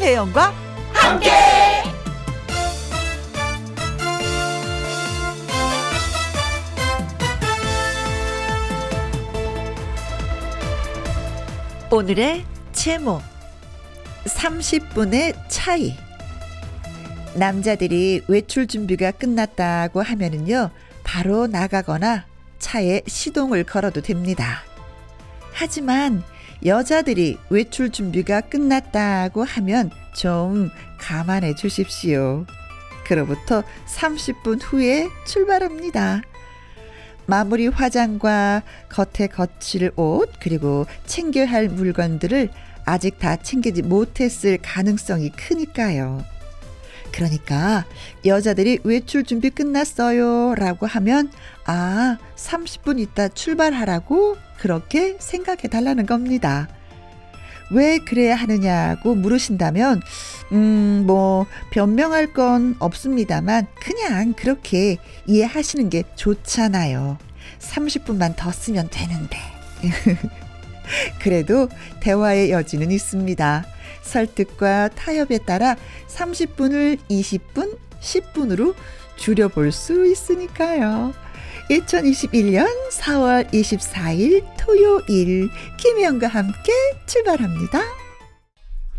김혜영과 함께. 오늘의 제목 30분의 차이 남자들이 외출 준비가 끝났다고 하면은요 바로 나가거나 차에 시동을 걸어도 됩니다. 하지만 여자들이 외출 준비가 끝났다고 하면 좀 감안해 주십시오. 그로부터 30분 후에 출발합니다. 마무리 화장과 겉에 거칠 옷, 그리고 챙겨야 할 물건들을 아직 다 챙기지 못했을 가능성이 크니까요. 그러니까 여자들이 외출 준비 끝났어요 라고 하면 아, 30분 있다 출발하라고 그렇게 생각해 달라는 겁니다. 왜 그래야 하느냐고 물으신다면, 음, 뭐, 변명할 건 없습니다만, 그냥 그렇게 이해하시는 게 좋잖아요. 30분만 더 쓰면 되는데. 그래도 대화의 여지는 있습니다. 설득과 타협에 따라 30분을 20분, 10분으로 줄여볼 수 있으니까요. 2021년 4월 24일 토요일 김혜영과 함께 출발합니다.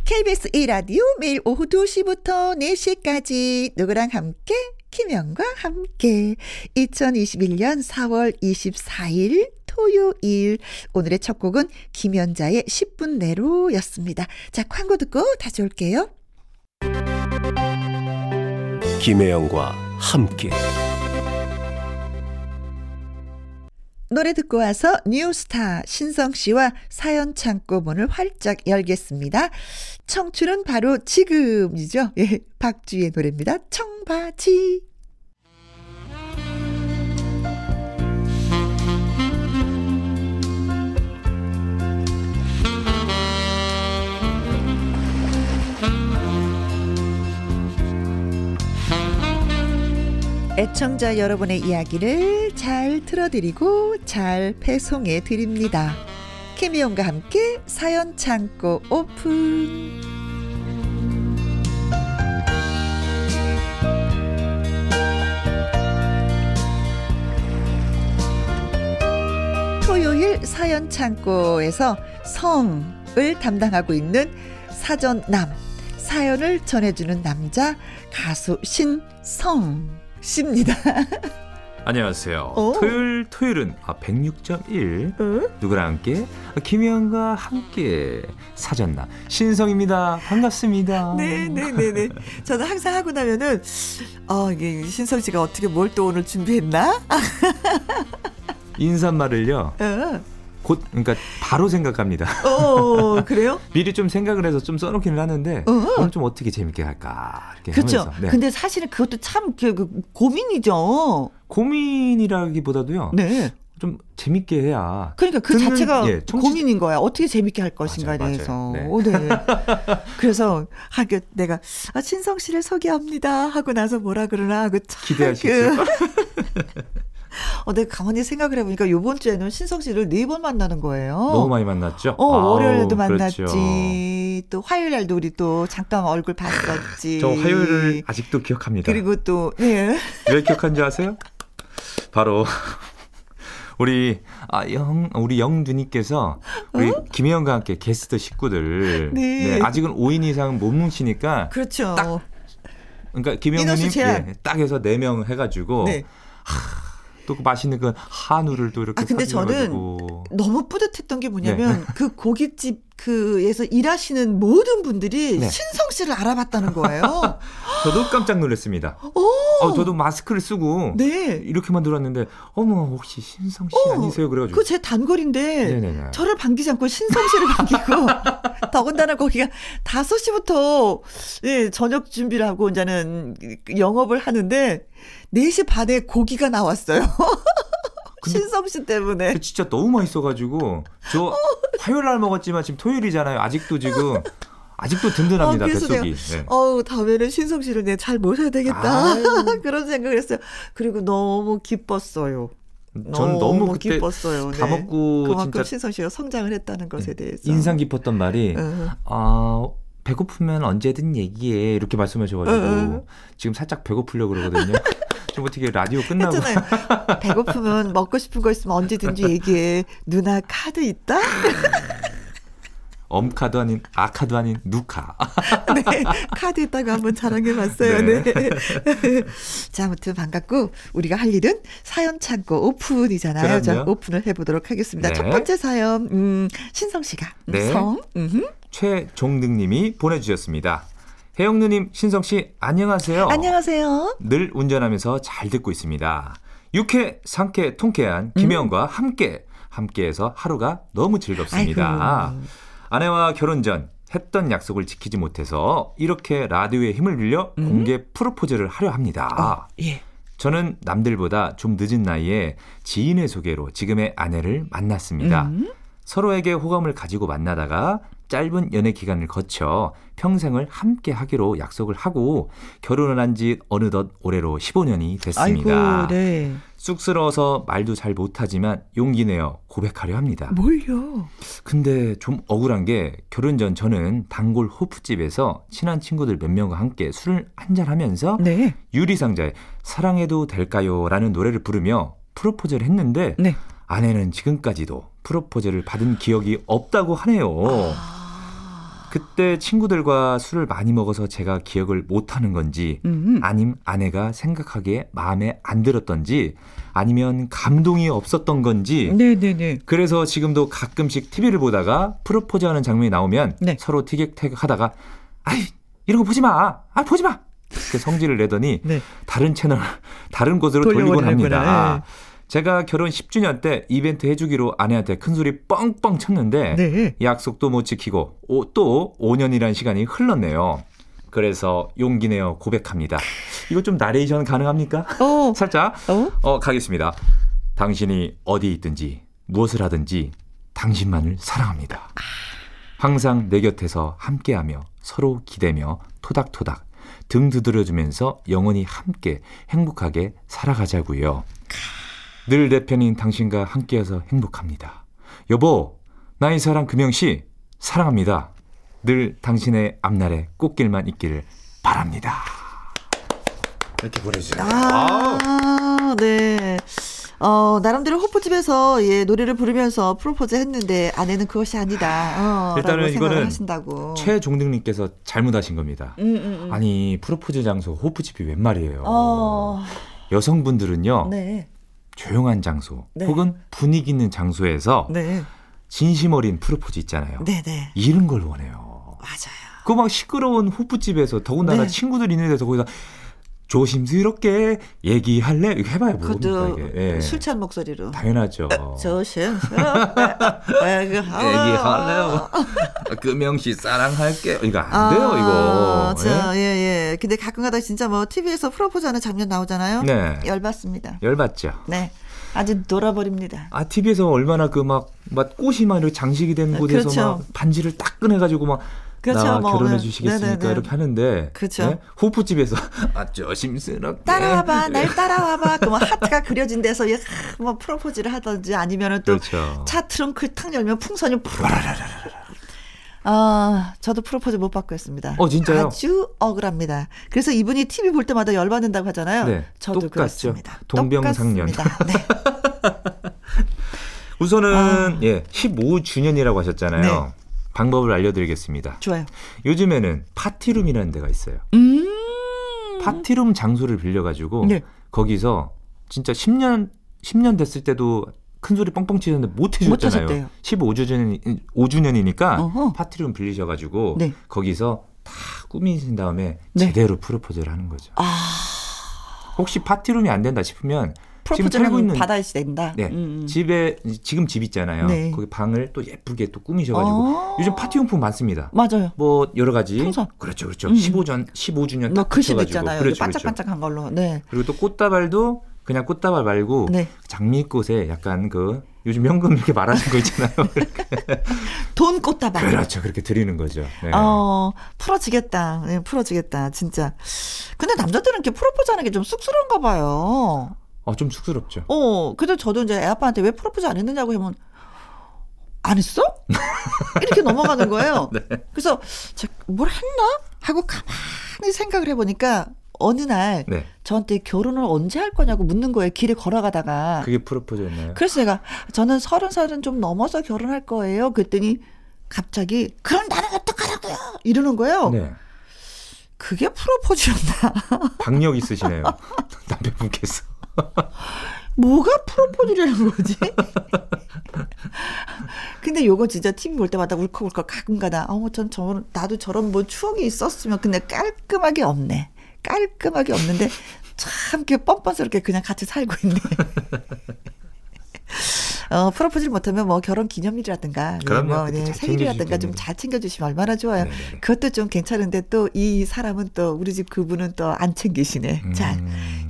KBS 1라디오 매일 오후 2시부터 4시까지 누구랑 함께 김혜영과 함께 2021년 4월 24일 토요일 오늘의 첫 곡은 김연자의 10분 내로 였습니다. 자 광고 듣고 다시 올게요. 김혜영과 함께 노래 듣고 와서 뉴스타 신성 씨와 사연 창고 문을 활짝 열겠습니다. 청춘은 바로 지금이죠. 예, 박주의 노래입니다. 청바지. 애청자 여러분의 이야기를 잘 들어드리고 잘 배송해 드립니다. 케미온과 함께 사연 창고 오픈. 토요일 사연 창고에서 성을 담당하고 있는 사전남 사연을 전해주는 남자 가수 신성 씨입니다. 안녕하세요. 오. 토요일 토요일은 아 106.1 어? 누구랑 함께 김희영과 함께 사전나 신성입니다. 반갑습니다. 네, 네, 네, 네. 저는 항상 하고 나면은 어 이게 신성 씨가 어떻게 뭘 또 오늘 준비했나? 인사말을요. 어, 곧 그러니까 바로 생각합니다. 어 그래요? 미리 좀 생각을 해서 좀 써놓기는 하는데 어. 오늘 좀 어떻게 재밌게 할까 이렇게 그렇죠. 하면서 네. 근데 사실은 그것도 참 그, 그 고민이죠. 고민이라기보다도요. 네. 좀 재밌게 해야 그러니까 그 듣는, 자체가 예, 청취- 고민인 거야. 어떻게 재밌게 할 것인가에 맞아요, 대해서. 맞아요. 네. 그래서 하게 내가 아, 신성 씨를 소개합니다 하고 나서 뭐라 그러나 하고 참 기대하시죠. 그- 어, 내가 가만히 생각을 해보니까 요번 주에는 신성 씨를 네 번 만나는 거예요. 너무 많이 만났죠. 어, 아우, 월요일에도 만났지. 그렇죠. 또 화요일 날도 우리 또 잠깐 얼굴 봤었지. 저 화요일을 아직도 기억합니다. 그리고 또, 네. 왜 기억한지 아세요? 바로 우리 아영 우리 영두님께서 우리 김혜영과 함께 게스트 식구들 어? 네. 아직은 5인 이상 못 뭉치니까 그렇죠. 딱 그러니까 제한. 예, 딱 해서 4명 해가지고 네. 또 그 맛있는 그 한우를 또 이렇게 아, 근데 저는 너무 뿌듯했던 게 뭐냐면 네. 그 고깃집 그에서 일하시는 모든 분들이 네. 신성 씨를 알아봤다는 거예요. 저도 깜짝 놀랐습니다. 오! 어, 저도 마스크를 쓰고 네. 이렇게만 들었는데 어머 혹시 신성 씨 어, 아니세요? 그래가지고 그 제 단골인데 네네네. 저를 반기지 않고 신성 씨를 반기고 더군다나 거기가 5시부터 예, 저녁 준비를 하고 이제는 영업을 하는데 4시 반에 고기가 나왔어요. 신성 씨 때문에. 진짜 너무 맛있어가지고 저 화요일 날 먹었지만 지금 토요일이잖아요. 아직도 지금 아직도 든든합니다 어, 뱃속이. 네. 어우, 다음에는 신성 씨를 내가 잘 모셔야 되겠다. 그런 생각을 했어요. 그리고 너무 기뻤어요. 전 너무 그때 기뻤어요. 다 네. 먹고 그만큼 신성 씨가 성장을 했다는 것에 대해서. 인상 깊었던 말이 어. 아 배고프면 언제든 얘기해 이렇게 말씀하셔가지고. 지금 살짝 배고프려고 그러거든요. 좀 어떻게 라디오 끝나고 했잖아요. 배고프면 먹고 싶은 거 있으면 언제든지 얘기해. 누나 카드 있다? 엄카도 아닌 아카도 아닌 누카. 네. 카드 있다고 한번 자랑해봤어요. 네. 네. 자, 아무튼 반갑고, 우리가 할 일은 사연 창고 오픈이잖아요. 자, 그럼요. 오픈을 해보도록 하겠습니다. 네. 첫 번째 사연, 음, 신성 씨가. 음, 네. 성. 음흠. 최종득님이 보내주셨습니다. 혜영 누님, 신성 씨 안녕하세요. 안녕하세요. 늘 운전하면서 잘 듣고 있습니다. 유쾌, 상쾌, 통쾌한 김혜영과 함께 함께해서 하루가 너무 즐겁습니다. 아이고. 아내와 결혼 전 했던 약속을 지키지 못해서 이렇게 라디오에 힘을 빌려 음? 공개 프로포즈를 하려 합니다. 예. 저는 남들보다 좀 늦은 나이에 지인의 소개로 지금의 아내를 만났습니다. 음? 서로에게 호감을 가지고 만나다가 짧은 연애 기간을 거쳐 평생을 함께 하기로 약속을 하고 결혼을 한 지 어느덧 올해로 15년이 됐습니다. 아이고, 네. 쑥스러워서 말도 잘 못하지만 용기 내어 고백하려 합니다. 뭘요? 근데 좀 억울한 게 결혼 전 저는 단골 호프집에서 친한 친구들 몇 명과 함께 술을 한잔 하면서 네. 유리상자에 사랑해도 될까요? 라는 노래를 부르며 프로포즈를 했는데 네. 아내는 지금까지도 프로포즈를 받은 기억이 없다고 하네요. 아. 그때 친구들과 술을 많이 먹어서 제가 기억을 못하는 건지 음. 아님 아내가 생각하기에 마음에 안 들었던지 아니면 감동이 없었던 건지 네네네. 그래서 지금도 가끔씩 TV를 보다가 프로포즈하는 장면이 나오면 네. 서로 티격태격하다가 아이 이런 거 보지 마, 아 보지 마. 이렇게 성질을 내더니 네. 다른 채널 다른 곳으로 돌리곤. 합니다. 제가 결혼 10주년 때 이벤트 해주기로 아내한테 큰 소리 뻥뻥 쳤는데 네. 약속도 못 지키고 오- 또 5년이라는 시간이 흘렀네요. 그래서 용기 내어 고백합니다. 이거 좀 나레이션 가능합니까? 어. 살짝 어? 어 가겠습니다. 당신이 어디 있든지 무엇을 하든지 당신만을 사랑합니다. 항상 내 곁에서 함께하며 서로 기대며 토닥토닥 등 두드려주면서 영원히 함께 행복하게 살아가자고요. 늘 내 편인 당신과 함께해서 행복합니다. 여보, 나의 사랑 금영씨 사랑합니다. 늘 당신의 앞날에 꽃길만 있기를 바랍니다. 이렇게 보내주세요. 아, 네. 어, 나름대로 호프집에서 예, 노래를 부르면서 프로포즈 했는데 아내는 그것이 아니다. 어, 일단은 이거는 하신다고. 최종등님께서 잘못하신 겁니다. 음, 음, 음. 아니 프로포즈 장소 호프집이 웬 말이에요. 어, 여성분들은요 네. 조용한 장소 네. 혹은 분위기 있는 장소에서 네. 진심 어린 프로포즈 있잖아요. 네, 네. 이런 걸 원해요. 맞아요. 그 막 시끄러운 호프집에서 더군다나 네. 친구들 있는 데서 거기다 조심스럽게 얘기할래? 이거 뭡니까 그것도. 예. 술 취한 목소리로. 당연하죠. 조심스럽게 얘기할래요? 금영씨 사랑할게. 이거 안 돼요 아, 이거. 자, 예, 예. 근데 가끔가다 진짜 뭐 TV에서 프로포즈 하는 장면 나오잖아요. 네. 열받습니다. 열받죠. 네. 아주 놀아버립니다. 아 TV에서 얼마나 그막막 꽃이 막 이렇게 장식이 된 곳에서 그렇죠. 막 반지를 딱 꺼내가지고 막 그렇죠, 나 뭐, 결혼해 네. 주시겠습니까 네네네. 이렇게 하는데 그렇죠. 네? 호프집에서 아 조심스럽게 따라와봐, 날 따라와봐. 그뭐 하트가 그려진 데서 예, 뭐 프로포즈를 하든지 아니면은 또 그렇죠. 차 트렁크 탁 열면 풍선이 아, 저도 프로포즈 못 받고 했습니다. 어, 진짜요? 아주 억울합니다. 그래서 이분이 TV 볼 때마다 열받는다고 하잖아요. 네, 저도 똑같죠. 그렇습니다. 동병상련. 네. 우선은 아. 예 15주년이라고 하셨잖아요. 네. 방법을 알려드리겠습니다. 좋아요. 요즘에는 파티룸이라는 데가 있어요. 음. 파티룸 장소를 빌려가지고 네. 거기서 진짜 10년 10년 됐을 때도 큰 소리 뻥뻥 치는데 못못 해줬잖아요. 하셨대요. 15주년 5주년이니까 어허. 파티룸 빌리셔가지고 네. 거기서 다 꾸미신 다음에 네. 제대로 프로포즈를 하는 거죠. 아, 혹시 파티룸이 안 된다 싶으면 지금 살고 있는 받아야 된다. 네, 음. 집에 지금 집 있잖아요. 네. 거기 방을 또 예쁘게 또 꾸미셔가지고 어. 요즘 파티용품 많습니다. 맞아요. 뭐 여러 가지 풍선. 그렇죠, 그렇죠. 음. 15전 15주년 너딱 글씨도. 있잖아요. 그렇죠, 반짝반짝한 걸로. 네. 그렇죠. 그리고 또 꽃다발도 그냥 꽃다발 말고 네. 장미꽃에 약간 그 요즘 현금 이렇게 말하는 거 있잖아요. 돈 꽃다발. 그렇죠, 그렇게 드리는 거죠. 네. 어, 풀어지겠다. 네, 풀어지겠다. 진짜. 근데 남자들은 이렇게 프로포즈 하는 게 좀 쑥스러운가 봐요. 어, 좀 쑥스럽죠. 어, 근데 저도 이제 애 아빠한테 왜 프로포즈 안 했느냐고 하면 안 했어? 이렇게 넘어가는 거예요. 네. 그래서 뭘 했나 하고 가만히 생각을 해보니까 어느 날 네. 저한테 결혼을 언제 할 거냐고 묻는 거예요. 길에 걸어가다가. 그게 프로포즈였나요? 그래서 제가 저는 서른 살은 좀 넘어서 결혼할 거예요. 그랬더니 갑자기 그럼 나는 어떡하라고요? 이러는 거예요. 네. 그게 프로포즈였나? 박력 있으시네요. 남편분께서. 뭐가 프로포즈라는 거지? 근데 요거 진짜 TV 볼 때마다 울컥울컥 가끔가다 어머 전 저런 나도 저런 뭐 추억이 있었으면 근데 깔끔하게 없네. 깔끔하게 없는데 참 이렇게 뻔뻔스럽게 그냥 같이 살고 있네. 어, 프로포즈를 못하면 뭐 결혼 기념일이라든가, 그럼요, 뭐, 네, 생일이라든가 좀 잘 챙겨주시면 얼마나 좋아요. 네네. 그것도 좀 괜찮은데 또 이 사람은 또 우리 집 그분은 또 안 챙기시네. 음. 자,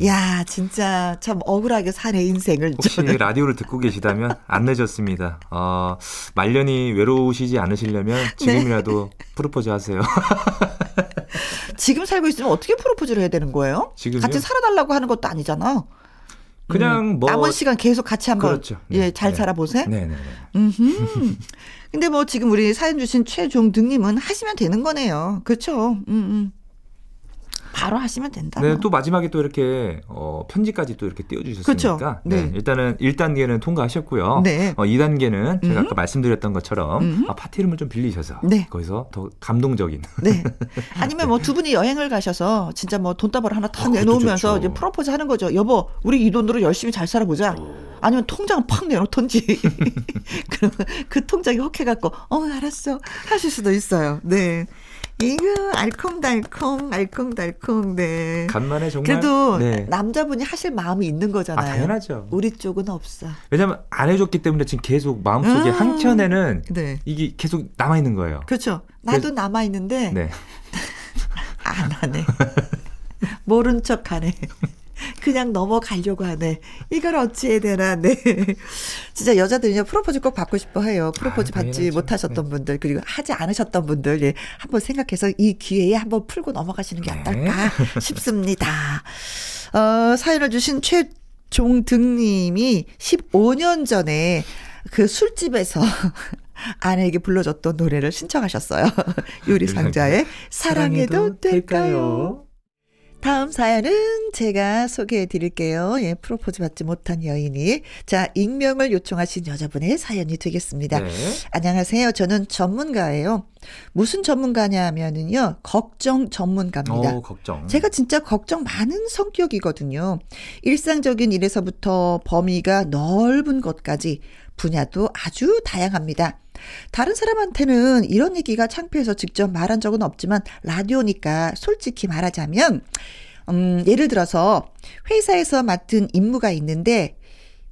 야, 진짜 참 억울하게 사네, 인생을. 혹시 저는. 라디오를 듣고 계시다면 안 늦었습니다. 어, 말년이 외로우시지 않으시려면 네. 지금이라도 네. 프로포즈 하세요. 지금 살고 있으면 어떻게 프로포즈를 해야 되는 거예요? 지금 같이 살아달라고 하는 것도 아니잖아. 그냥 음, 뭐 남은 시간 계속 같이 한번 그렇죠. 네. 예, 잘 네. 살아보세요. 네, 네, 네. 음. 근데 뭐 지금 우리 사연 주신 최종등님은 하시면 되는 거네요. 그렇죠. 음, 음. 바로 하시면 된다. 네, 또 마지막에 또 이렇게 어, 편지까지 또 이렇게 띄워주셨으니까 그렇죠. 네. 네. 일단은 1단계는 통과하셨고요. 네. 어, 2단계는 제가 음. 아까 말씀드렸던 것처럼 음. 아, 파티 룸을 좀 빌리셔서 네. 거기서 더 감동적인. 네. 아니면 뭐 두 분이 여행을 가셔서 진짜 뭐 돈다발 하나 탁 어, 내놓으면서 이제 프로포즈 하는 거죠. 여보, 우리 이 돈으로 열심히 잘 살아보자. 오. 아니면 통장 팍 내놓던지. 그러면 그 통장이 혹해갖고 어 알았어 하실 수도 있어요. 네. 이거 알콩달콩 알콩달콩 네. 간만에 정말 그래도 네. 남자분이 하실 마음이 있는 거잖아요. 아, 당연하죠. 우리 쪽은 없어. 왜냐면 안 해줬기 때문에 지금 계속 마음속에 음, 한 켠에는 네. 이게 계속 남아 있는 거예요. 그렇죠. 나도 남아 있는데 네. 안 하네. 모른 척 하네. 그냥 넘어가려고 하네. 이걸 어찌해야 되나, 네. 진짜 여자들은요, 프로포즈 꼭 받고 싶어 해요. 프로포즈 아, 받지 못하셨던 네. 분들, 그리고 하지 않으셨던 분들, 예. 한번 생각해서 이 기회에 한번 풀고 넘어가시는 게 네. 어떨까 싶습니다. 어, 사연을 주신 최종등님이 15년 전에 그 술집에서 아내에게 불러줬던 노래를 신청하셨어요. 유리상자의 사랑해도 될까요? 다음 사연은 제가 소개해 드릴게요. 예, 프로포즈 받지 못한 여인이. 자, 익명을 요청하신 여자분의 사연이 되겠습니다. 네. 안녕하세요. 저는 전문가예요. 무슨 전문가냐 하면은요, 걱정 전문가입니다. 오, 걱정. 제가 진짜 걱정 많은 성격이거든요. 일상적인 일에서부터 범위가 넓은 것까지 분야도 아주 다양합니다. 다른 사람한테는 이런 얘기가 창피해서 직접 말한 적은 없지만 라디오니까 솔직히 말하자면 음, 예를 들어서 회사에서 맡은 임무가 있는데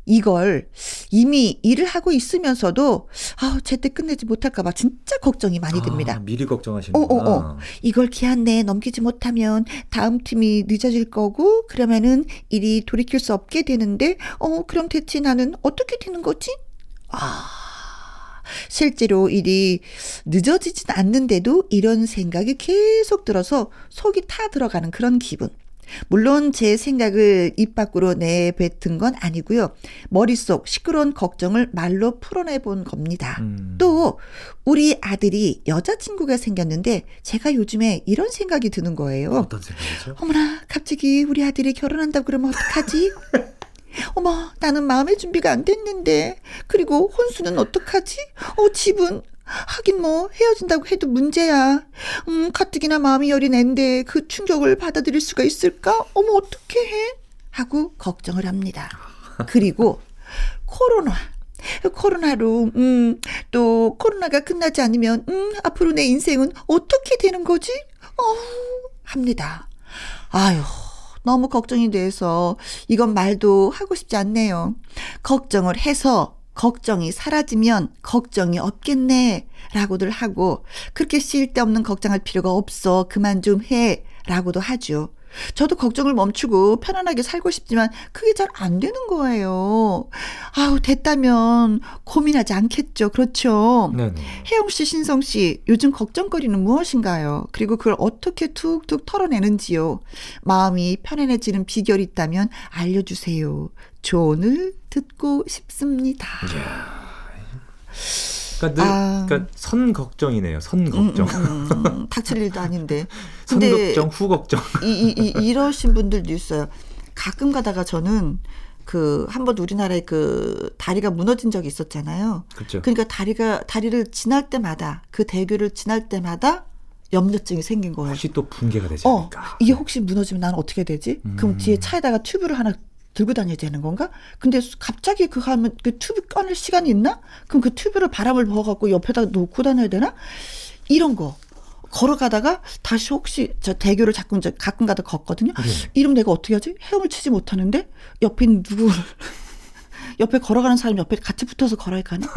이걸 이미 일을 하고 있으면서도 아, 제때 끝내지 못할까 봐 진짜 걱정이 많이 듭니다. 아, 미리 걱정하시는구나. 어, 어, 어. 이걸 기한 내에 넘기지 못하면 다음 팀이 늦어질 거고 그러면은 일이 돌이킬 수 없게 되는데 어, 그럼 대체 나는 어떻게 되는 거지? 아. 실제로 일이 늦어지진 않는데도 이런 생각이 계속 들어서 속이 타 들어가는 그런 기분. 물론 제 생각을 입 밖으로 내뱉은 건 아니고요. 머릿속 시끄러운 걱정을 말로 풀어내 본 겁니다. 음. 또 우리 아들이 여자친구가 생겼는데 제가 요즘에 이런 생각이 드는 거예요. 어떤 생각이죠? 어머나 갑자기 우리 아들이 결혼한다 그러면 어떡하지? 어머, 나는 마음의 준비가 안 됐는데. 그리고 혼수는 어떡하지? 어, 집은 하긴 뭐 헤어진다고 해도 문제야. 음, 가뜩이나 마음이 여린 앤데 그 충격을 받아들일 수가 있을까? 어머, 어떻게 해? 하고 걱정을 합니다. 그리고 코로나. 코로나로, 음, 또 코로나가 끝나지 않으면, 음, 앞으로 내 인생은 어떻게 되는 거지? 어, 합니다. 아유. 너무 걱정이 돼서 이건 말도 하고 싶지 않네요. 걱정을 해서 걱정이 사라지면 걱정이 없겠네. 라고들 하고, 그렇게 쓸데없는 걱정할 필요가 없어. 그만 좀 해. 라고도 하죠. 저도 걱정을 멈추고 편안하게 살고 싶지만 그게 잘 안 되는 거예요. 아우, 됐다면 고민하지 않겠죠. 그렇죠. 네네. 혜영 씨, 신성 씨, 요즘 걱정거리는 무엇인가요? 그리고 그걸 어떻게 툭툭 털어내는지요? 마음이 편안해지는 비결이 있다면 알려주세요. 조언을 듣고 싶습니다. 그러니까, 늘, 아. 그러니까 선 걱정이네요. 선 음, 걱정. 음, 음, 음, 닥칠 일도 아닌데. 선 걱정, 후 걱정. 이, 이, 이, 이러신 분들도 있어요. 가끔 가다가 저는 그 한 번 우리나라에 그 다리가 무너진 적이 있었잖아요. 그렇죠. 그러니까 다리가 다리를 지날 때마다 그 대교를 지날 때마다 염려증이 생긴 거예요. 혹시 또 붕괴가 되지 않을까? 어, 이게 혹시 무너지면 나는 어떻게 되지? 음. 그럼 뒤에 차에다가 튜브를 하나 들고 다녀야 되는 건가? 근데 갑자기 그 하면 그 튜브 꺼낼 시간이 있나? 그럼 그 튜브를 바람을 부어갖고 옆에다 놓고 다녀야 되나? 이런 거. 걸어가다가 다시 혹시 저 대교를 자꾸 가끔 가다 걷거든요. 네. 이름 내가 어떻게 하지? 헤엄을 치지 못하는데 옆에 누구 옆에 걸어가는 사람 옆에 같이 붙어서 걸어야 가나?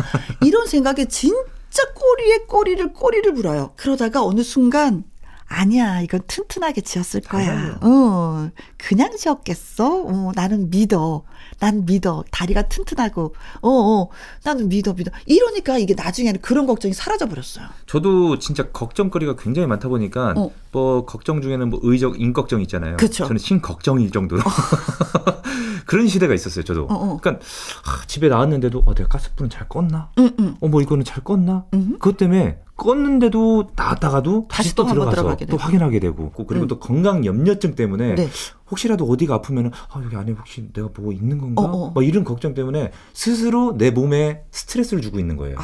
이런 생각에 진짜 꼬리에 꼬리를 꼬리를 물어요. 그러다가 어느 순간 아니야, 이건 튼튼하게 지었을 거야. 어, 그냥 지었겠어? 어, 나는 믿어. 난 믿어. 다리가 튼튼하고, 어, 어, 나는 믿어, 믿어. 이러니까 이게 나중에는 그런 걱정이 사라져버렸어요. 저도 진짜 걱정거리가 굉장히 많다 보니까, 어. 뭐, 걱정 중에는 뭐 의적, 인걱정 있잖아요. 그쵸. 저는 신걱정일 정도로. 그런 시대가 있었어요, 저도. 어, 어. 그러니까, 아, 집에 나왔는데도, 어, 내가 가스불은 잘 껐나? 응, 응. 어, 뭐 이거는 잘 껐나? 응. 그것 때문에 껐는데도 나왔다가도 다시, 다시 또 들어가서 또 확인하게 되고 그리고 응. 또 건강 염려증 때문에 네. 혹시라도 어디가 아프면은 아 여기 안에 혹시 내가 뭐 있는 건가? 어, 어. 막 이런 걱정 때문에 스스로 내 몸에 스트레스를 주고 있는 거예요. 아,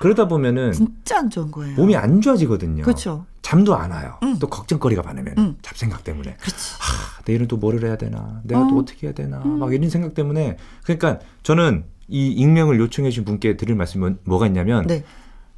그러다 보면은 진짜 안 좋은 거예요. 몸이 안 좋아지거든요. 그렇죠. 잠도 안 와요. 응. 또 걱정거리가 많으면 응. 잡생각 때문에. 그렇지. 아, 내일은 또 뭐를 해야 되나? 내가 어. 또 어떻게 해야 되나? 막 이런 생각 때문에 그러니까 저는 이 익명을 요청해 주신 분께 드릴 말씀은 뭐가 있냐면 네.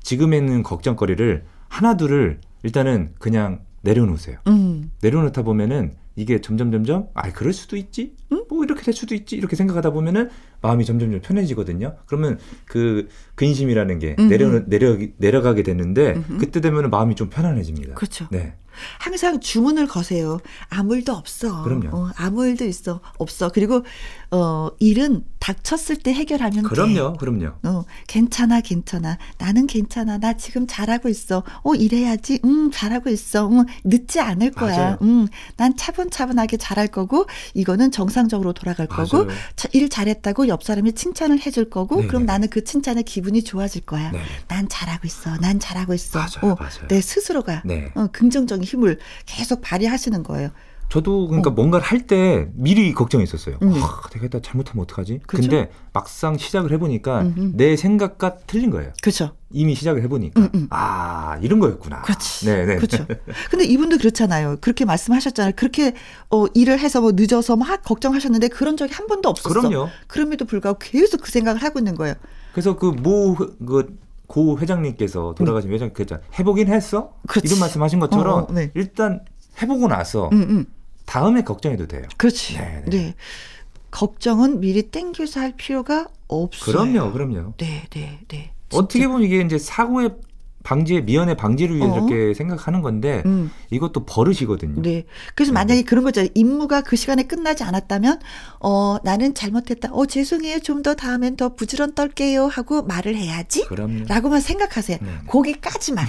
지금에 있는 걱정거리를 하나 둘을 일단은 그냥 내려놓으세요. 음. 내려놓다 보면은 이게 점점 점점 아 그럴 수도 있지 응? 뭐 이렇게 될 수도 있지 이렇게 생각하다 보면은 마음이 점점 점 편해지거든요 그러면 그 근심이라는 게 내려 내려 내려가게 되는데 음흠. 그때 되면은 마음이 좀 편안해집니다 그렇죠 네 항상 주문을 거세요. 아무 일도 없어. 그럼요. 어, 아무 일도 있어. 없어. 그리고 어 일은 닥쳤을 때 해결하면 그럼요. 돼. 그럼요. 어, 괜찮아. 괜찮아. 나는 괜찮아. 나 지금 잘하고 있어. 어, 이래야지. 음, 잘하고 있어. 음, 늦지 않을 거야. 맞아요. 음, 난 차분차분하게 잘할 거고 이거는 정상적으로 돌아갈 맞아요. 거고 자, 일 잘했다고 옆 사람이 칭찬을 해줄 거고 네네. 그럼 나는 그 칭찬에 기분이 좋아질 거야. 네네. 난 잘하고 있어. 난 잘하고 있어. 맞아요. 어, 맞아요. 내 스스로가 네. 어, 긍정적인 힘을 계속 발휘하시는 거예요. 저도 그러니까 어. 뭔가를 할 때 미리 걱정했었어요. 음. 아, 내가 다 잘못하면 어떡하지? 그쵸? 근데 막상 시작을 해보니까 음흠. 내 생각과 틀린 거예요. 그렇죠. 이미 시작을 해보니까 음음. 아 이런 거였구나. 그렇지. 네네. 그렇죠. 근데 이분도 그렇잖아요. 그렇게 말씀하셨잖아요. 그렇게 어, 일을 해서 뭐 늦어서 막 걱정하셨는데 그런 적이 한 번도 없었어. 그럼요. 그럼에도 불구하고 계속 그 생각을 하고 있는 거예요. 그래서 그모그 고 회장님께서 돌아가신 음. 회장 그랬잖아 해보긴 했어 그치. 이런 말씀하신 것처럼 어, 어, 네. 일단 해보고 나서 음, 음. 다음에 걱정해도 돼요. 그렇지. 네, 네. 네. 걱정은 미리 땡겨서 할 필요가 없어요. 그럼요, 그럼요. 네, 네, 네. 진짜. 어떻게 보면 이게 이제 사고의 방지 미연의 방지를 위해 어. 이렇게 생각하는 건데 음. 이것도 버릇이거든요. 네. 그래서 네. 만약에 그런 거죠. 임무가 그 시간에 끝나지 않았다면 어 나는 잘못했다. 어 죄송해요. 좀 더 다음엔 더 부지런 떨게요 하고 말을 해야지. 그럼요. 라고만 생각하세요. 네. 거기까지만.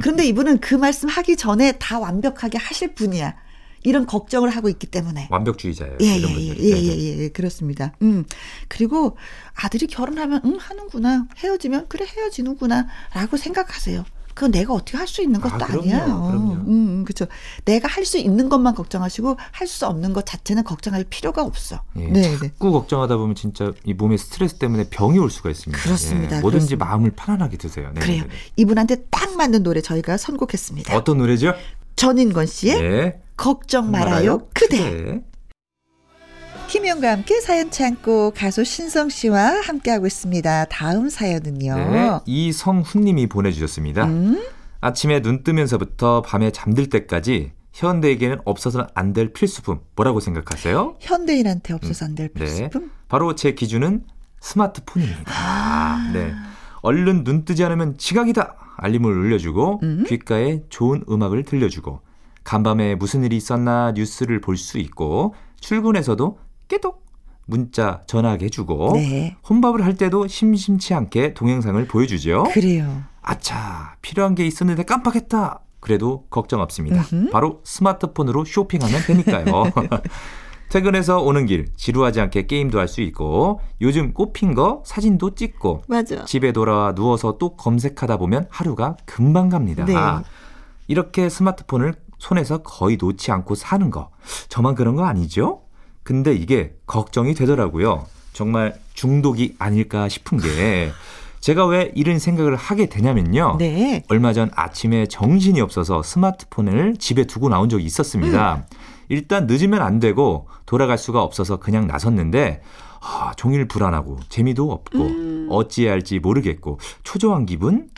그런데 이분은 그 말씀 하기 전에 다 완벽하게 하실 분이야. 이런 걱정을 하고 있기 때문에. 완벽주의자예요. 예, 예, 예, 예, 예, 예, 그렇습니다. 음. 그리고 아들이 결혼하면, 응, 하는구나. 헤어지면, 그래, 헤어지는구나. 라고 생각하세요. 그건 내가 어떻게 할 수 있는 것도 아, 니야 그럼요. 음, 음 그렇죠. 내가 할 수 있는 것만 걱정하시고 할 수 없는 것 자체는 걱정할 필요가 없어. 예, 네, 네. 자꾸 걱정하다 보면 진짜 이 몸에 스트레스 때문에 병이 올 수가 있습니다. 그렇습니다. 예, 뭐든지 그렇습니다. 마음을 편안하게 드세요. 네, 그래요. 네, 네. 이분한테 딱 맞는 노래 저희가 선곡했습니다. 어떤 노래죠? 전인권 씨의 네. 걱정 말아요, 말아요 그대. 그대. 김영과 함께 사연 창고 가수 신성 씨와 함께하고 있습니다. 다음 사연은요. 네, 이성훈님이 보내주셨습니다. 음? 아침에 눈 뜨면서부터 밤에 잠들 때까지 현대에게는 없어서는 안 될 필수품 뭐라고 생각하세요? 현대인한테 없어서 안될 음, 네. 필수품? 네, 바로 제 기준은 스마트폰입니다. 아. 네. 얼른 눈 뜨지 않으면 지각이다 알림을 울려주고 음? 귓가에 좋은 음악을 들려주고 간밤에 무슨 일이 있었나 뉴스를 볼 수 있고 출근해서도 깨독 문자 전화하게 해주고 네. 혼밥을 할 때도 심심치 않게 동영상을 보여주죠. 그래요. 아차 필요한 게 있었는데 깜빡했다. 그래도 걱정 없습니다. 음흠. 바로 스마트폰으로 쇼핑하면 되니까요. 퇴근해서 오는 길 지루하지 않게 게임도 할 수 있고 요즘 꼽힌 거 사진도 찍고 맞아. 집에 돌아와 누워서 또 검색하다 보면 하루가 금방 갑니다. 네. 이렇게 스마트폰을 손에서 거의 놓지 않고 사는 거 저만 그런 거 아니죠? 근데 이게 걱정이 되더라고요. 정말 중독이 아닐까 싶은 게 제가 왜 이런 생각을 하게 되냐면요. 네. 얼마 전 아침에 정신이 없어서 스마트폰을 집에 두고 나온 적이 있었습니다. 음. 일단 늦으면 안 되고 돌아갈 수가 없어서 그냥 나섰는데 아, 종일 불안하고 재미도 없고 음. 어찌해야 할지 모르겠고 초조한 기분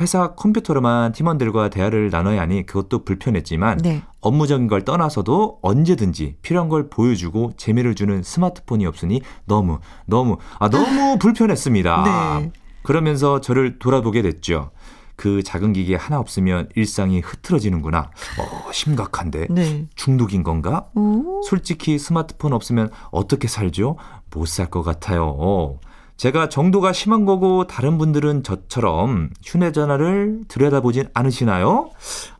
회사 컴퓨터로만 팀원들과 대화를 나눠야 하니 그것도 불편했지만 네. 업무적인 걸 떠나서도 언제든지 필요한 걸 보여주고 재미를 주는 스마트폰이 없으니 너무 너무 아 너무 불편했습니다. 네. 그러면서 저를 돌아보게 됐죠. 그 작은 기계 하나 없으면 일상이 흐트러지는구나. 어, 심각한데. 네. 중독인 건가? 오. 솔직히 스마트폰 없으면 어떻게 살죠? 못 살 것 같아요. 어. 제가 정도가 심한 거고 다른 분들은 저처럼 휴대전화를 들여다보진 않으시나요?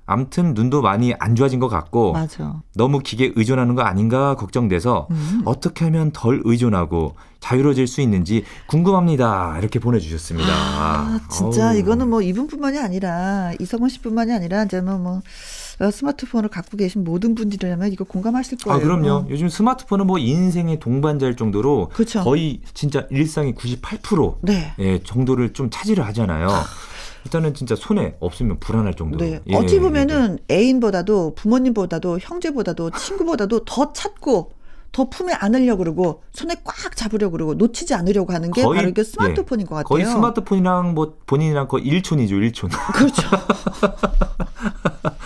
암튼 눈도 많이 안 좋아진 것 같고 맞아. 너무 기계 의존하는 거 아닌가 걱정돼서 음. 어떻게 하면 덜 의존하고 자유로워질 수 있는지 궁금합니다. 이렇게 보내주셨습니다. 아, 진짜 어우. 이거는 뭐 이분뿐만이 아니라 이성원 씨뿐만이 아니라 이제 뭐, 뭐 어, 스마트폰을 갖고 계신 모든 분들이라면 이거 공감하실 거예요. 아, 그럼요. 어. 요즘 스마트폰은 뭐 인생의 동반자일 정도로 그쵸. 거의 진짜 일상의 98% 네. 예, 정도를 좀 차지를 하잖아요. 일단은 진짜 손에 없으면 불안할 정도로. 네. 예, 어찌 보면은 네. 애인보다도 부모님보다도 형제보다도 친구보다도 더 찾고 더 품에 안으려고 그러고 손에 꽉 잡으려고 그러고 놓치지 않으려고 하는 게 거의, 바로 그 스마트폰인 예, 것 같아요. 거의 스마트폰이랑 뭐 본인이랑 거의 일촌이죠, 일촌. 그렇죠.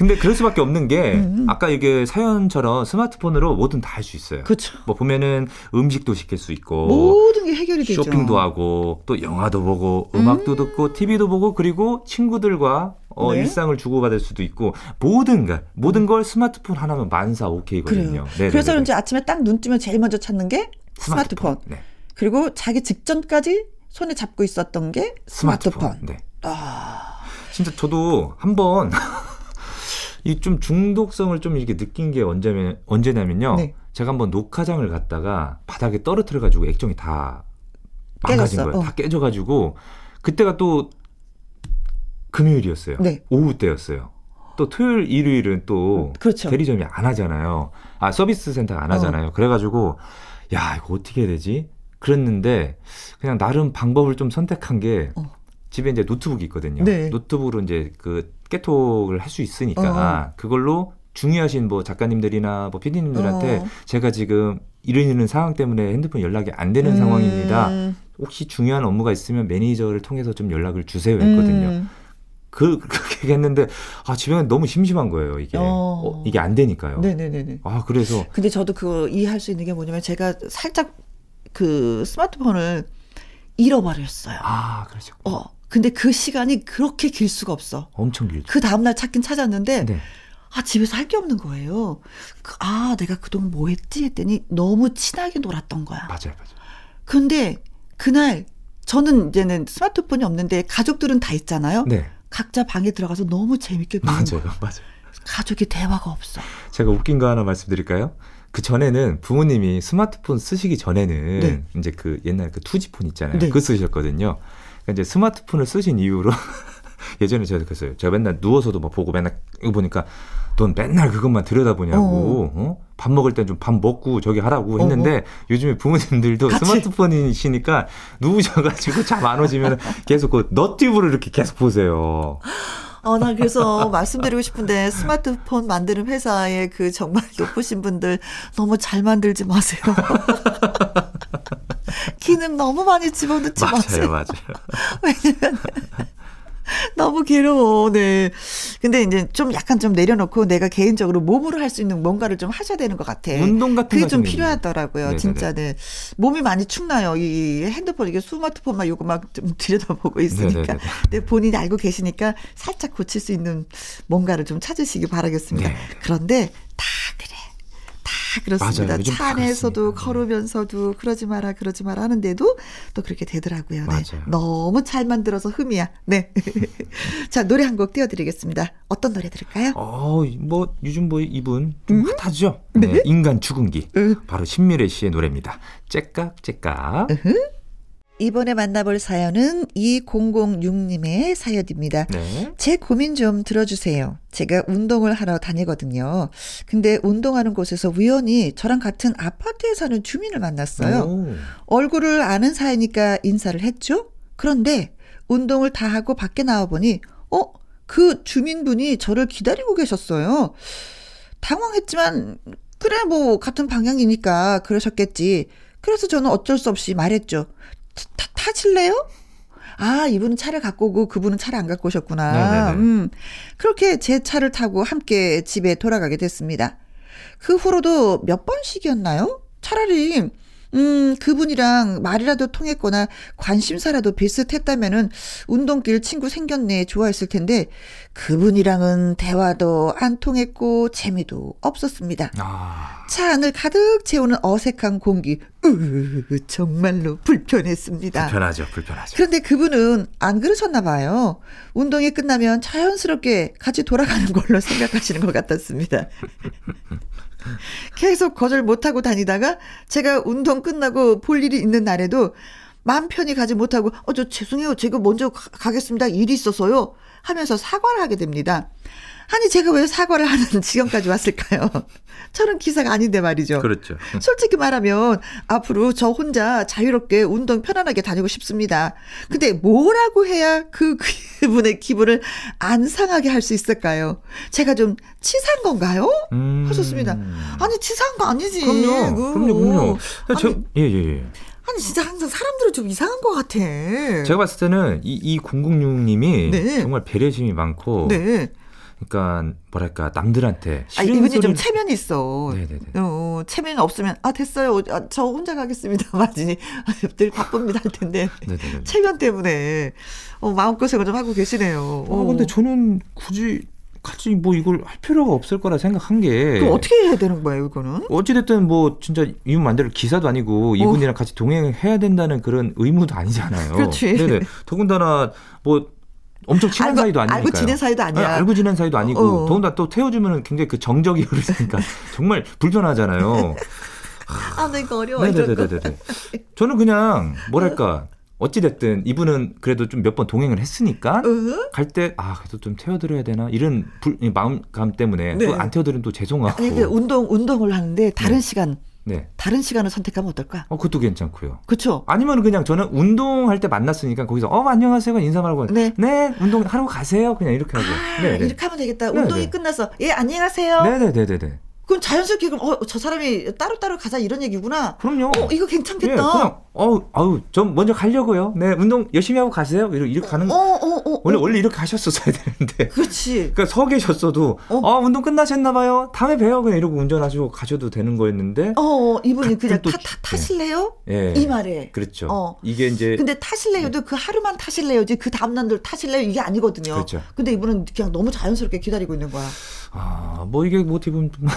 근데 그럴 수밖에 없는 게 음. 아까 이게 사연처럼 스마트폰으로 뭐든 다 할 수 있어요. 그렇죠. 뭐 보면은 음식도 시킬 수 있고 모든 게 해결이 되죠. 쇼핑도 하고 또 영화도 보고 음악도 음. 듣고 TV도 보고 그리고 친구들과 어, 네. 일상을 주고받을 수도 있고 모든 걸 모든 걸 스마트폰 하나면 만사 오케이거든요. 그래서 이제 아침에 딱 눈 뜨면 제일 먼저 찾는 게 스마트폰. 스마트폰. 네. 그리고 자기 직전까지 손에 잡고 있었던 게 스마트폰. 스마트폰. 네. 아. 진짜 저도 한번 이 좀 중독성을 좀 이렇게 느낀 게 언제면 언제냐면요. 네. 제가 한번 녹화장을 갔다가 바닥에 떨어뜨려 가지고 액정이 다 망가진 깨졌어. 거예요. 어. 다 깨져 가지고 그때가 또 금요일이었어요. 네. 오후 때였어요. 또 토요일, 일요일은 또 그렇죠. 대리점이 안 하잖아요. 아 서비스 센터가 안 하잖아요. 어. 그래가지고 야 이거 어떻게 해야 되지? 그랬는데 그냥 나름 방법을 좀 선택한 게 어. 집에 이제 노트북이 있거든요. 네. 노트북으로 이제 그 깨톡을 할 수 있으니까 어. 그걸로 중요하신 뭐 작가님들이나 뭐 PD님들한테 어. 제가 지금 이런 이런 상황 때문에 핸드폰 연락이 안 되는 음. 상황입니다. 혹시 중요한 업무가 있으면 매니저를 통해서 좀 연락을 주세요 했거든요. 음. 그, 그렇게 했는데, 아, 집에 너무 심심한 거예요, 이게. 어. 어, 이게 안 되니까요. 네네네. 아, 그래서. 근데 저도 그거 이해할 수 있는 게 뭐냐면, 제가 살짝 그 스마트폰을 잃어버렸어요. 아, 그렇죠. 어. 근데 그 시간이 그렇게 길 수가 없어. 엄청 길죠. 그 다음날 찾긴 찾았는데, 네. 아, 집에서 할 게 없는 거예요. 그, 아, 내가 그동안 뭐 했지? 했더니 너무 친하게 놀았던 거야. 맞아요, 맞아요. 근데 그날, 저는 이제는 스마트폰이 없는데 가족들은 다 있잖아요. 네. 각자 방에 들어가서 너무 재밌게 노는 맞아요, 거예요. 맞아요. 가족이 대화가 없어. 제가 웃긴 거 하나 말씀드릴까요? 그 전에는 부모님이 스마트폰 쓰시기 전에는 네. 이제 그 옛날 그 투지폰 있잖아요. 네. 그 쓰셨거든요. 그러니까 이제 스마트폰을 쓰신 이후로 예전에 제가 그랬어요. 제가 맨날 누워서도 막 보고 맨날 이거 보니까 넌 맨날 그것만 들여다보냐고. 어. 어? 밥 먹을 땐 좀 밥 먹고 저기 하라고 어, 했는데 어어. 요즘에 부모님들도 같이. 스마트폰이시니까 누우셔가지고 잠 안 오시면 계속 그 너튜브를 이렇게 계속 보세요. 어, 나 그래서 말씀드리고 싶은데 스마트폰 만드는 회사에 그 정말 높으신 분들 너무 잘 만들지 마세요. 기능 너무 많이 집어넣지 맞아요, 마세요. 맞아요, 맞아요. 왜냐면 너무 괴로워. 네. 근데 이제 좀 약간 좀 내려놓고 내가 개인적으로 몸으로 할 수 있는 뭔가를 좀 하셔야 되는 것 같아. 운동 같은 그게 좀 필요하더라고요. 네네네. 진짜 네. 몸이 많이 축나요. 이 핸드폰 이게 스마트폰만 요거 막 좀 들여다보고 있으니까. 근데 본인이 알고 계시니까 살짝 고칠 수 있는 뭔가를 좀 찾으시기 바라겠습니다. 네네. 그런데 다 그렇습니다. 차 안에서도 걸으면서도 그러지 마라 그러지 마라 하는데도 또 그렇게 되더라고요. 네. 너무 잘 만들어서 흠이야. 네. 자 노래 한 곡 띄워드리겠습니다. 어떤 노래 들을까요? 어, 뭐 요즘 뭐 이분 좀 음? 핫하죠. 네. 네. 인간 죽음기. 음. 바로 신미래 씨의 노래입니다. 째깍 째깍. 이번에 만나볼 사연은 2006님의 사연입니다. 네. 제 고민 좀 들어주세요. 제가 운동을 하러 다니거든요. 근데 운동하는 곳에서 우연히 저랑 같은 아파트에 사는 주민을 만났어요. 오. 얼굴을 아는 사이니까 인사를 했죠. 그런데 운동을 다 하고 밖에 나와보니, 어? 그 주민분이 저를 기다리고 계셨어요. 당황했지만, 그래, 뭐, 같은 방향이니까 그러셨겠지. 그래서 저는 어쩔 수 없이 말했죠. 타, 타실래요? 아, 이분은 차를 갖고 오고 그분은 차를 안 갖고 오셨구나. 음. 그렇게 제 차를 타고 함께 집에 돌아가게 됐습니다. 그 후로도 몇 번씩이었나요? 차라리 음, 그분이랑 말이라도 통했거나 관심사라도 비슷했다면은 운동길 친구 생겼네 좋아했을 텐데 그분이랑은 대화도 안 통했고 재미도 없었습니다. 아. 차 안을 가득 채우는 어색한 공기. 으, 정말로 불편했습니다. 불편하죠, 불편하죠. 그런데 그분은 안 그러셨나 봐요. 운동이 끝나면 자연스럽게 같이 돌아가는 걸로 생각하시는 것 같았습니다. 계속 거절 못하고 다니다가 제가 운동 끝나고 볼 일이 있는 날에도 마음 편히 가지 못하고 어 저 죄송해요. 제가 먼저 가, 겠습니다. 일이 있어서요. 하면서 사과를 하게 됩니다. 아니 제가 왜 사과를 하는 지경까지 왔을까요? 저는 기사가 아닌데 말이죠. 그렇죠. 솔직히 말하면 앞으로 저 혼자 자유롭게 운동 편안하게 다니고 싶습니다. 근데 뭐라고 해야 그 그분의 기분을 안 상하게 할 수 있을까요? 제가 좀 치사한 건가요? 음. 하셨습니다. 아니 치사한 거 아니지. 그럼요. 그. 럼요 그럼요. 저, 예, 예, 예. 아니 진짜 항상 사람들은 좀 이상한 것 같아. 제가 봤을 때는 이, 이 006님이 네. 정말 배려심이 많고 네. 그러니까 뭐랄까 남들한테 아 이분이 소리를... 좀 체면이 있어. 네네네. 어, 체면이 없으면 아 됐어요. 아, 저 혼자 가겠습니다. 맞지? 늘 바쁩니다 할 텐데 네네네. 체면 때문에 어, 마음 고생을 좀 하고 계시네요. 아 근데 저는 굳이 같이 뭐 이걸 할 필요가 없을 거라 생각한 게. 그럼 어떻게 해야 되는 거예요, 이거는? 어찌됐든 뭐 진짜 이분 만들 기사도 아니고 이분이랑 어. 같이 동행해야 된다는 그런 의무도 아니잖아요. 그렇지. 네네. 더군다나 뭐 엄청 친한 알고, 사이도 아니니까 알고 지낸 사이도 아니야. 아 알고 지낸 사이도 아니고 어. 더군다나 또 태워주면 굉장히 그 정적이 흐르니까 정말 불편하잖아요. 아, 나 이거 어려워. 네네네네. 저는 그냥 뭐랄까 어찌됐든 이분은 그래도 좀 몇 번 동행을 했으니까 어? 갈때 아 그래도 좀 태워드려야 되나 이런 불, 마음감 때문에 네. 또안 태워드리면 또 죄송하고 아니 그 운동 운동을 하는데 다른 네. 시간 네. 다른 시간을 선택하면 어떨까? 어, 그것도 괜찮고요. 그렇죠. 아니면 그냥 저는 운동할 때 만났으니까 거기서 어 안녕하세요 인사 말고 네, 네 운동 하러 가세요 그냥 이렇게 하고 아, 네, 네. 이렇게 하면 되겠다. 네, 운동이 네. 끝나서 예 안녕하세요. 네네네네네. 그럼 자연스럽게 그럼 어, 저 사람이 따로따로 가자 이런 얘기구나. 그럼요. 어, 이거 괜찮겠다. 네, 그냥 어, 아우, 좀 먼저 가려고요. 네, 운동 열심히 하고 가세요. 이렇게, 이렇게 가는 어, 어, 어, 어, 원래 원래 이렇게 하셨었어야 되는데. 그렇지. 그러니까 서 계셨어도 어, 어 운동 끝나셨나 봐요. 다음에 봬요. 그냥 이러고 운전하시고 가셔도 되는 거였는데. 어, 어 이분이 그냥 타, 타, 타실래요? 예. 네. 이 말에. 그렇죠. 어. 이게 이제 근데 타실래요도 네. 그 하루만 타실래요지 그 다음 날도 타실래요 이게 아니거든요. 그렇죠. 근데 이분은 그냥 너무 자연스럽게 기다리고 있는 거야. 아, 뭐 이게 모티브 뭐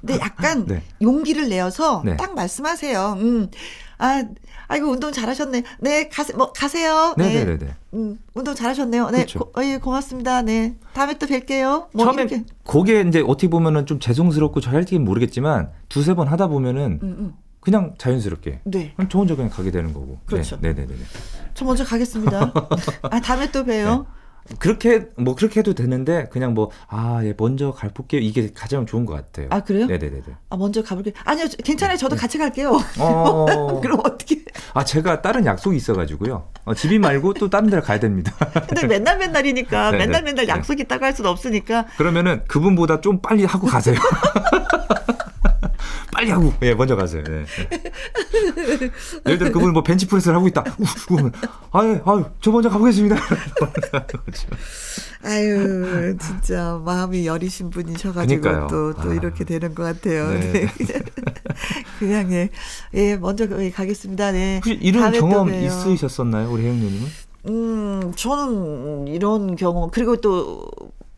근데 약간 네. 용기를 내어서 네. 딱 말씀하세요. 음. 아, 아이고 운동 잘하셨네. 네, 가세 뭐 가세요. 네, 네, 네, 네. 음, 운동 잘하셨네요. 네, 그렇죠. 고, 어, 예, 고맙습니다. 네, 다음에 또 뵐게요. 뭐 처음에 이렇게. 그게 이제 어떻게 보면은 좀 죄송스럽고 잘할지는 모르겠지만 두세 번 하다 보면은 음, 음. 그냥 자연스럽게. 네. 저 혼자 그냥 가게 되는 거고. 그렇죠. 네, 네, 네, 네. 저 먼저 가겠습니다. 아, 다음에 또 봬요. 네. 그렇게 뭐 그렇게 해도 되는데 그냥 뭐 아 예 먼저 가볼게요 이게 가장 좋은 것 같아요. 아 그래요? 네네네. 아 먼저 가볼게 요. 아니요 괜찮아요. 저도 네. 같이 갈게요. 어... 그럼 어떻게? 아 제가 다른 약속이 있어가지고요. 어, 집이 말고 또 다른 데를 가야 됩니다. 근데 맨날 맨날이니까 맨날 맨날 약속 있다고 할 수는 없으니까. 그러면은 그분보다 좀 빨리 하고 가세요. 빨리 하고 예 먼저 가세요. 예. 예를 들어 그분 뭐 벤치 프레스를 하고 있다. 아유 아유 저 먼저 가보겠습니다. 아유 진짜 마음이 여리신 분이셔가지고 또또 또 아. 이렇게 되는 것 같아요. 네. 네. 그냥 예, 예 먼저 가겠습니다. 네. 혹시 이런 경험 있으셨었나요, 우리 혜영 누님은? 음 저는 이런 경험 그리고 또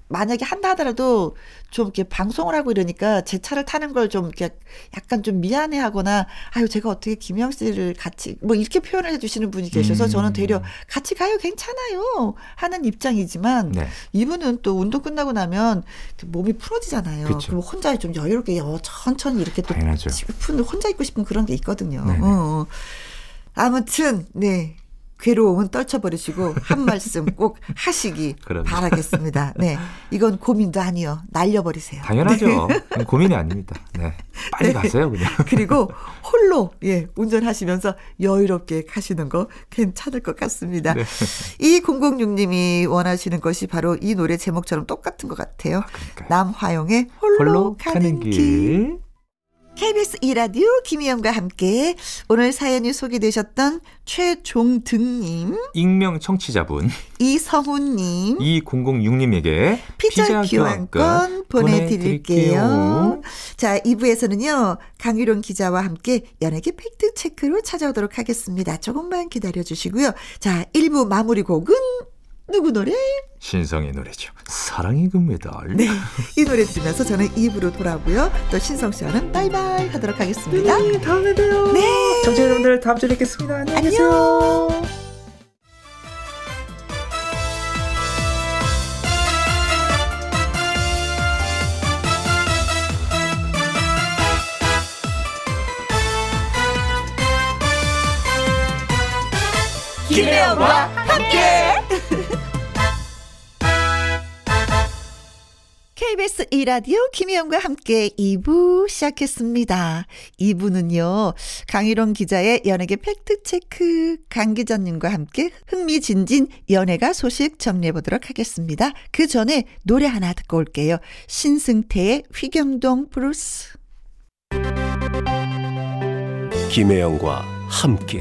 만약에 한다 하더라도 좀 이렇게 방송을 하고 이러니까 제 차를 타는 걸 좀 이렇게 약간 좀 미안해 하거나 아유 제가 어떻게 김영 씨를 같이 뭐 이렇게 표현을 해 주시는 분이 계셔서 음. 저는 되려 같이 가요 괜찮아요 하는 입장이지만 네. 이분은 또 운동 끝나고 나면 몸이 풀어지잖아요. 그쵸. 그럼 혼자 좀 여유롭게 어, 천천히 이렇게 또 싶은 혼자 있고 싶은 그런 게 있거든요. 어, 어. 아무튼 네. 괴로움은 떨쳐버리시고 한 말씀 꼭 하시기 바라겠습니다. 네. 이건 고민도 아니요. 날려버리세요. 당연하죠. 네. 고민이 아닙니다. 네. 빨리 네. 가세요, 그냥. 그리고 홀로, 예, 운전하시면서 여유롭게 가시는 거 괜찮을 것 같습니다. 네. 이 006님이 원하시는 것이 바로 이 노래 제목처럼 똑같은 것 같아요. 아, 남화용의 홀로, 홀로 가는, 가는 길. 길. KBS 이라디오 김희영과 함께 오늘 사연이 소개되셨던 최종등님, 익명 청취자분, 이성훈님, 2006님에게 피자, 피자 교환권 보내드릴게요. 보내드릴게요. 자, 2부에서는요, 강유론 기자와 함께 연예계 팩트체크로 찾아오도록 하겠습니다. 조금만 기다려주시고요. 자, 1부 마무리 곡은 누구 노래? 신성의 노래죠. 사랑의 금메달. 네. 이 노래 들으면서 저는 입으로 돌아오고요. 또 신성 씨와는 바이바이 하도록 하겠습니다. 네, 다음에 봬요. 네. 정치 여러분들 다음 주에 뵙겠습니다. 안녕히 계세요. 김혜 이라디오 김희영과 함께 2부 시작했습니다. 2부는요, 강희롱 기자의 연예계 팩트체크, 강 기자님과 함께 흥미진진 연예가 소식 정리해보도록 하겠습니다. 그 전에 노래 하나 듣고 올게요. 신승태의 휘경동 블루스. 김혜영과 함께.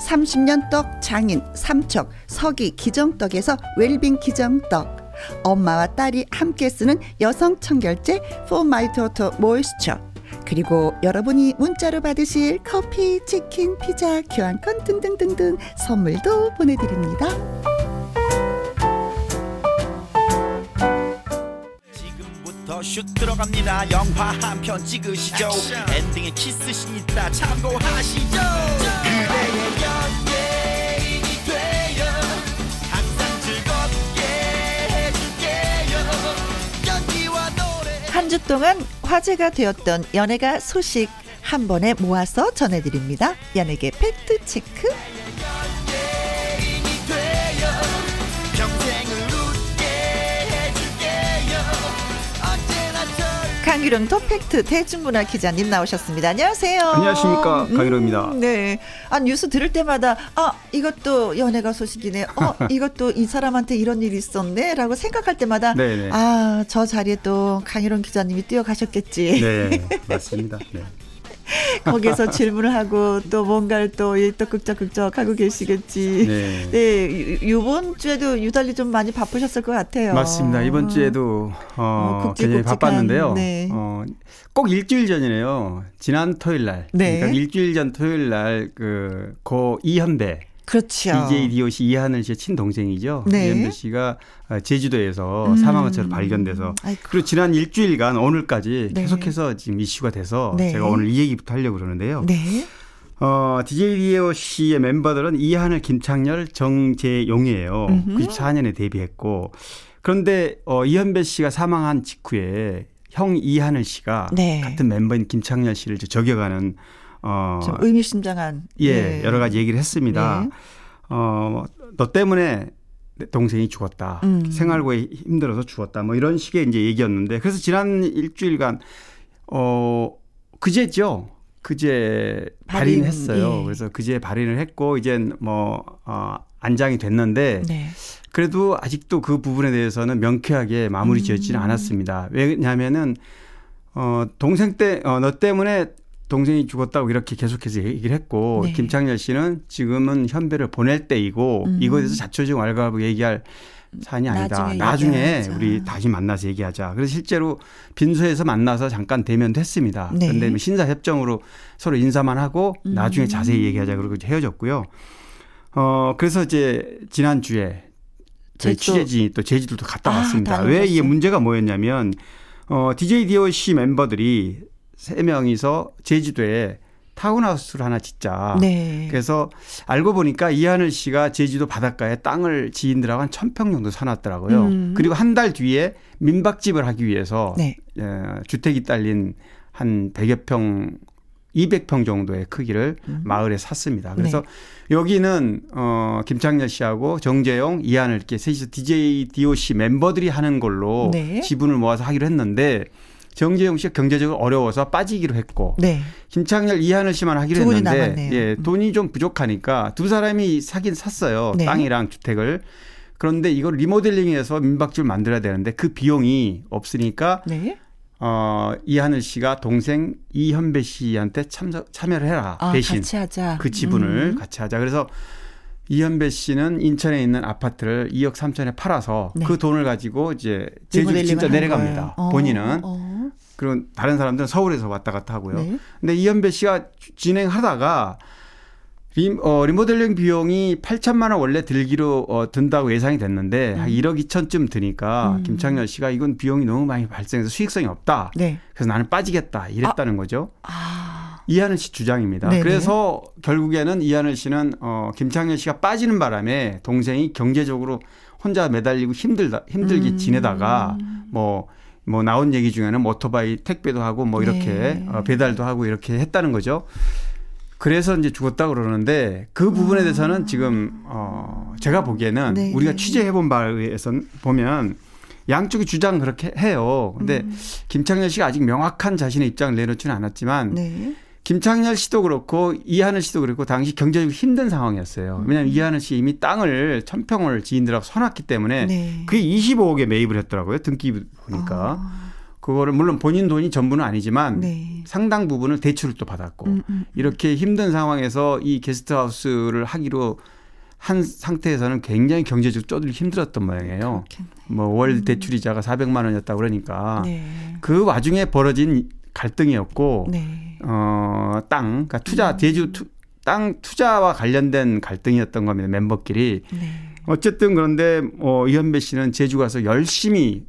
30년 떡 장인 삼척 서기 기정떡에서 웰빙 기정떡. 엄마와 딸이 함께 쓰는 여성 청결제 포마이토토 모이스처 그리고 여러분이 문자로 받으실 커피, 치킨, 피자, 교환권 등등등등 선물도 보내드립니다. 슛 들어갑니다. 영화 한 편 찍으시죠. 엔딩에 키스신 있다 참고하시죠 그대의 연예인이 되어 항상 즐겁게 해줄게요 연기와 노래 한주 동안 화제가 되었던 연예가 소식 한 번에 모아서 전해드립니다. 연예계 팩트 체크 강유령 더팩트 대중문화 기자님 나오셨습니다. 안녕하세요. 안녕하십니까 강유령입니다. 음, 네. 아 뉴스 들을 때마다 아 이것도 연예가 소식이네. 어 이것도 이 사람한테 이런 일이 있었네라고 생각할 때마다 아 저 자리에 또 강유령 기자님이 뛰어가셨겠지. 네 맞습니다. 네. 거기서 질문을 하고 또 뭔가를 또, 또 극적극적 하고 계시겠지. 네. 네. 이번 주에도 유달리 좀 많이 바쁘셨을 것 같아요. 맞습니다. 이번 주에도, 어, 어 굉장히 바빴는데요. 네. 어, 꼭 일주일 전이네요. 지난 토요일 날. 네. 그러니까 일주일 전 토요일 날, 그, 고 이현배. 그렇죠. DJ DOC 이하늘 씨의 친동생이죠. 네. 이현배 씨가 어, 제주도에서 음. 사망한 채로 발견돼서 아이고. 그리고 지난 일주일간 오늘까지 네. 계속해서 지금 이슈가 돼서 네. 제가 오늘 이 얘기부터 하려고 그러는데요. 네. 어, DJ DOC의 멤버들은 이하늘, 김창렬, 정재용이에요. 음흠. 94년에 데뷔했고 그런데 어, 이현배 씨가 사망한 직후에 형 이하늘 씨가 네. 같은 멤버인 김창렬 씨를 저격하는 어, 좀 의미심장한 예, 예, 여러 가지 얘기를 했습니다. 네. 어, 너 때문에 동생이 죽었다. 음. 생활고에 힘들어서 죽었다. 뭐 이런 식의 이제 얘기였는데 그래서 지난 일주일간 어 그제죠. 그제 발인, 발인했어요. 예. 그래서 그제 발인을 했고 이젠 뭐 어, 안장이 됐는데 네. 그래도 아직도 그 부분에 대해서는 명쾌하게 마무리 지어지지는 음. 않았습니다. 왜냐하면은 어 동생 때어너 때문에 동생이 죽었다고 이렇게 계속해서 얘기를 했고 네. 김창렬 씨는 지금은 현배를 보낼 때이고 음. 이거에 대해서 자초지종 알가고 얘기할 사안이 아니다. 나중에, 나중에 우리 다시 만나서 얘기하자. 그래서 실제로 빈소에서 만나서 잠깐 대면도 했습니다. 네. 그런데 뭐 신사 협정으로 서로 인사만 하고 음. 나중에 자세히 얘기하자 그러고 헤어졌고요. 어 그래서 이제 지난 주에 저희 취재진이 또 제주도도 갔다 아, 왔습니다. 왜 이게 문제가 뭐였냐면 어 DJ DOC 멤버들이 세 명이서 제주도에 타운하우스를 하나 짓자. 네. 그래서 알고 보니까 이하늘 씨가 제주도 바닷가에 땅을 지인들하고 한 천 평 정도 사놨더라고요. 음. 그리고 한 달 뒤에 민박집을 하기 위해서 네. 어, 주택이 딸린 한 100여 평 200평 정도의 크기를 음. 마을에 샀습니다. 그래서 네. 여기는 어 김창렬 씨하고 정재용, 이한을 이렇게 셋이서 DJ DOC 멤버들이 하는 걸로 네. 지분을 모아서 하기로 했는데 정재용 씨가 경제적으로 어려워서 빠지기로 했고 네. 김창렬 이하늘 씨만 하기로 했는데 예, 돈이 좀 부족하니까 두 사람이 사긴 샀어요. 네. 땅이랑 주택을. 그런데 이걸 리모델링해서 민박집을 만들어야 되는데 그 비용이 없으니까 네. 어, 이하늘 씨가 동생 이현배 씨한테 참여, 참여를 해라. 아, 대신 그 지분을 음. 같이 하자. 그래서 이현배 씨는 인천에 있는 아파트를 2억 3천에 팔아서 네. 그 돈을 가지고 이제 제주로 진짜 내려갑니다. 어, 본인은. 어. 그리고 다른 사람들은 서울에서 왔다 갔다 하고요. 네. 근데 이현배 씨가 진행하다가 리, 어, 리모델링 비용이 8천만 원 원래 들기로 어, 든다고 예상이 됐는데 음. 한 1억 2천쯤 드니까 음. 김창렬 씨가 이건 비용이 너무 많이 발생해서 수익성이 없다. 네. 그래서 나는 빠지겠다 이랬다는 아. 거죠. 아. 이하늘 씨 주장입니다. 네네. 그래서 결국에는 이하늘 씨는 어 김창렬 씨가 빠지는 바람에 동생이 경제적으로 혼자 매달리고 힘들다 힘들게 음. 지내다가 뭐뭐 뭐 나온 얘기 중에는 오토바이 택배도 하고 뭐 이렇게 네. 어, 배달도 하고 이렇게 했다는 거죠. 그래서 이제 죽었다 그러는데 그 부분에 아. 대해서는 지금 어 제가 보기에는 네. 우리가 취재해 본 바에 의해서 보면 양쪽이 주장 그렇게 해요. 근데 음. 김창렬 씨가 아직 명확한 자신의 입장을 내놓지는 않았지만 네. 김창렬 씨도 그렇고 이하늘 씨도 그렇고 당시 경제적으로 힘든 상황이었어요. 왜냐하면 음. 이하늘 씨 이미 땅을 천평을 지인들하고 사놨기 때문에 네. 그게 25억에 매입을 했더라고요. 등기 보니까. 아. 그거를 물론 본인 돈이 전부는 아니지만 네. 상당 부분을 대출을 또 받았고 음, 음, 음. 이렇게 힘든 상황에서 이 게스트하우스를 하기로 한 상태에서는 굉장히 경제적으로 쪼들 힘들었던 모양이에요. 뭐월 음. 대출이자가 400만 원이었다 그러니까 네. 그 와중에 벌어진 갈등이었고 네. 어, 땅, 그러니까 투자 음. 제주 투, 땅 투자와 관련된 갈등이었던 겁니다. 멤버끼리. 네. 어쨌든 그런데 어, 이현배 씨는 제주 가서 열심히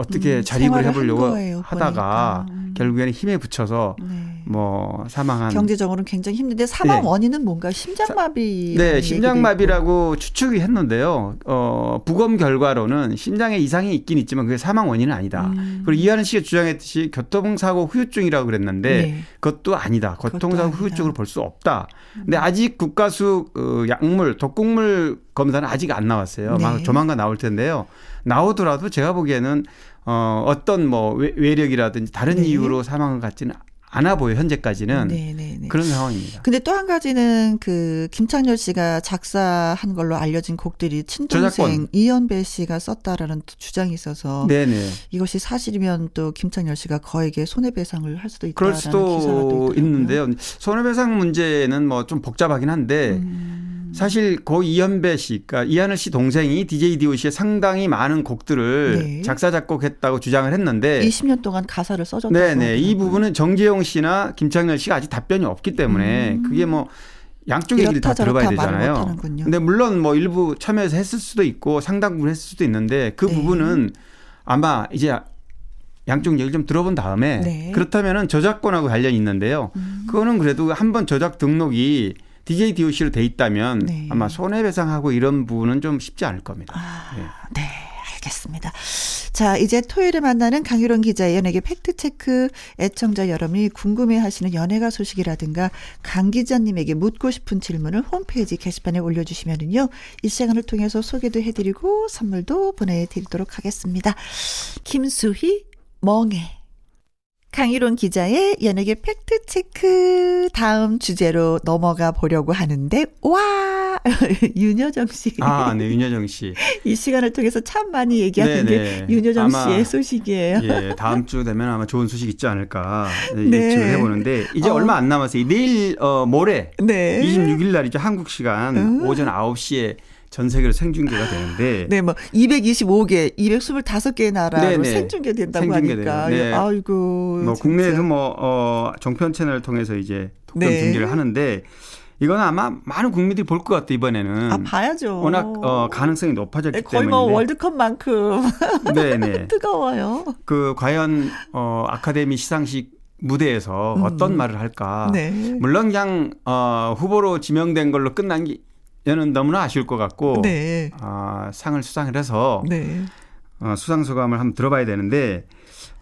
어떻게 음, 자립을 해보려고 하다가 음. 결국에는 힘에 붙여서 네. 뭐 사망한 경제적으로는 굉장히 힘든데 사망 네. 원인은 뭔가 심장마비 네 심장마비라고 추측이 했는데요 어 부검 결과로는 심장에 이상이 있긴 있지만 그게 사망 원인은 아니다 음. 그리고 이하는 씨가 주장했듯이 교통사고 후유증이라고 그랬는데 네. 그것도 아니다 교통사고 후유증으로 볼 수 없다 근데 음. 아직 국가수 어, 약물 독극물 검사는 아직 안 나왔어요 네. 조만간 나올 텐데요 나오더라도 제가 보기에는 어, 어떤 뭐 외 력이라든지 다른 네. 이유로 사망을 갖지는 안아 보여 현재까지는 네네네. 네, 네. 그런 상황입니다. 근데 또 한 가지는 그 김창렬 씨가 작사한 걸로 알려진 곡들이 친동생 저작권. 이연배 씨가 썼다라는 주장이 있어서 네네. 이것이 사실이면 또 김창렬 씨가 거에게 손해배상을 할 수도 있다라는 그럴 수도 있는데요. 손해배상 문제는 뭐 좀 복잡하긴 한데 음. 사실 고 이연배 씨, 그러니까 이하늘 씨 동생이 DJ DOC의 상당히 많은 곡들을 네. 작사 작곡했다고 주장을 했는데 20년 동안 가사를 써줬다고. 네네 이 부분은 정재 용 씨나 김창렬 씨가 아직 답변이 없기 때문에 음. 그게 뭐 양쪽 얘기를 다 들어봐야 되잖아요. 근데 물론 뭐 일부 참여해서 했을 수도 있고 상당 부분 했을 수도 있는데 그 네. 부분은 아마 이제 양쪽 얘기를 좀 들어본 다음에 네. 그렇다면은 저작권하고 관련이 있는데요. 음. 그거는 그래도 한 번 저작 등록이 DJ DOC로 돼 있다면 네. 아마 손해배상하고 이런 부분은 좀 쉽지 않을 겁니다. 아, 네. 네. 알겠습니다. 자, 이제 토요일에 만나는 강유론 기자의 연예계 팩트체크 애청자 여러분이 궁금해하시는 연예가 소식이라든가 강 기자님에게 묻고 싶은 질문을 홈페이지 게시판에 올려주시면은요. 이 시간을 통해서 소개도 해드리고 선물도 보내드리도록 하겠습니다. 김수희 멍해 강희론 기자의 연예계 팩트체크 다음 주제로 넘어가 보려고 하는데, 와! 윤여정 씨. 아, 네, 윤여정 씨. 이 시간을 통해서 참 많이 얘기하는 네네. 게 윤여정 씨의 소식이에요. 예, 다음 주 되면 아마 좋은 소식 있지 않을까 네. 예측을 해보는데, 이제 어. 얼마 안 남았어요. 내일, 어, 모레. 네. 26일 날이죠. 한국 시간 음. 오전 9시에 전 세계로 생중계가 되는데 네, 뭐 225개, 225개의 나라로 네네. 생중계 된다고 하니까 네. 아이고. 뭐 진짜. 국내에도 뭐 어, 종편 채널을 통해서 이제 독점 네. 중계를 하는데 이건 아마 많은 국민들이 볼 것 같아 이번에는. 아 봐야죠. 워낙 어, 가능성이 높아졌기 거의 때문에. 거의 뭐 월드컵만큼. 네네. 뜨거워요. 그 과연 어, 아카데미 시상식 무대에서 음. 어떤 말을 할까. 네. 물론 그냥 어, 후보로 지명된 걸로 끝난 게 얘는 너무나 아쉬울 것 같고 네. 어, 상을 수상을 해서 네. 어, 수상 소감을 한번 들어봐야 되는데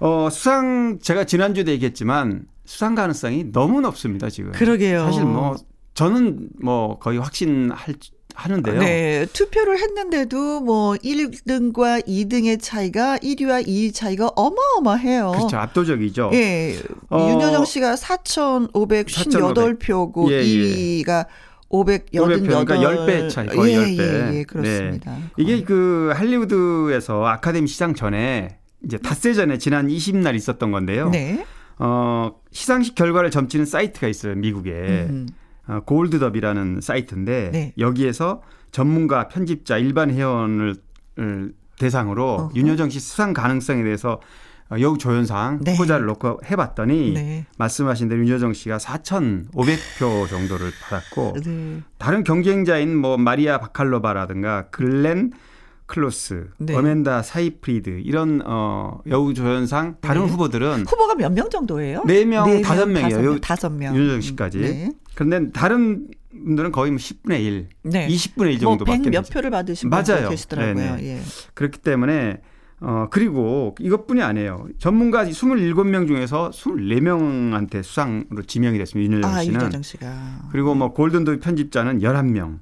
어, 수상 제가 지난주에도 얘기했지만 수상 가능성이 너무 높습니다 지금. 그러게요. 사실 뭐 저는 뭐 거의 확신할 하는데요. 네, 투표를 했는데도 뭐 1등과 2등의 차이가 1위와 2위 차이가 어마어마해요. 그렇죠. 압도적이죠. 예. 어, 윤여정 씨가 4,558표고 예, 2위가 예. 588. 그러니까 10배 차이, 거의 예, 10배. 예, 예, 그렇습니다. 네. 이게 그 할리우드에서 아카데미 시상 전에 이제 닷새 전에 지난 20날 있었던 건데요. 네. 어, 시상식 결과를 점치는 사이트가 있어요, 미국에. 음. 어, 골드더비라는 사이트인데 네. 여기에서 전문가, 편집자, 일반 회원을 대상으로 어허. 윤여정 씨 수상 가능성에 대해서 어, 여우 조연상 네. 후보자를 놓고 해봤더니 네. 말씀하신 대로 윤여정 씨가 4,500표 정도를 받았고 네. 다른 경쟁자인 뭐 마리아 바칼로바라든가 글렌 클로스, 네. 어멘다 사이프리드 이런 어 여우 조연상 다른 네. 후보들은 후보가 몇 명 정도예요? 4명, 5명이에요. 5명. 윤여정 씨까지. 네. 그런데 다른 분들은 거의 뭐 10분의 1, 네. 20분의 1 정도밖에 뭐몇 표를 받으신 분들 계시더라고요. 예. 그렇기 때문에 어, 그리고 이것뿐이 아니에요. 전문가 27명 중에서 24명한테 수상으로 지명이 됐습니다. 윤여정 아, 씨는. 윤여정 씨가. 그리고 뭐 골드더비 편집자는 11명.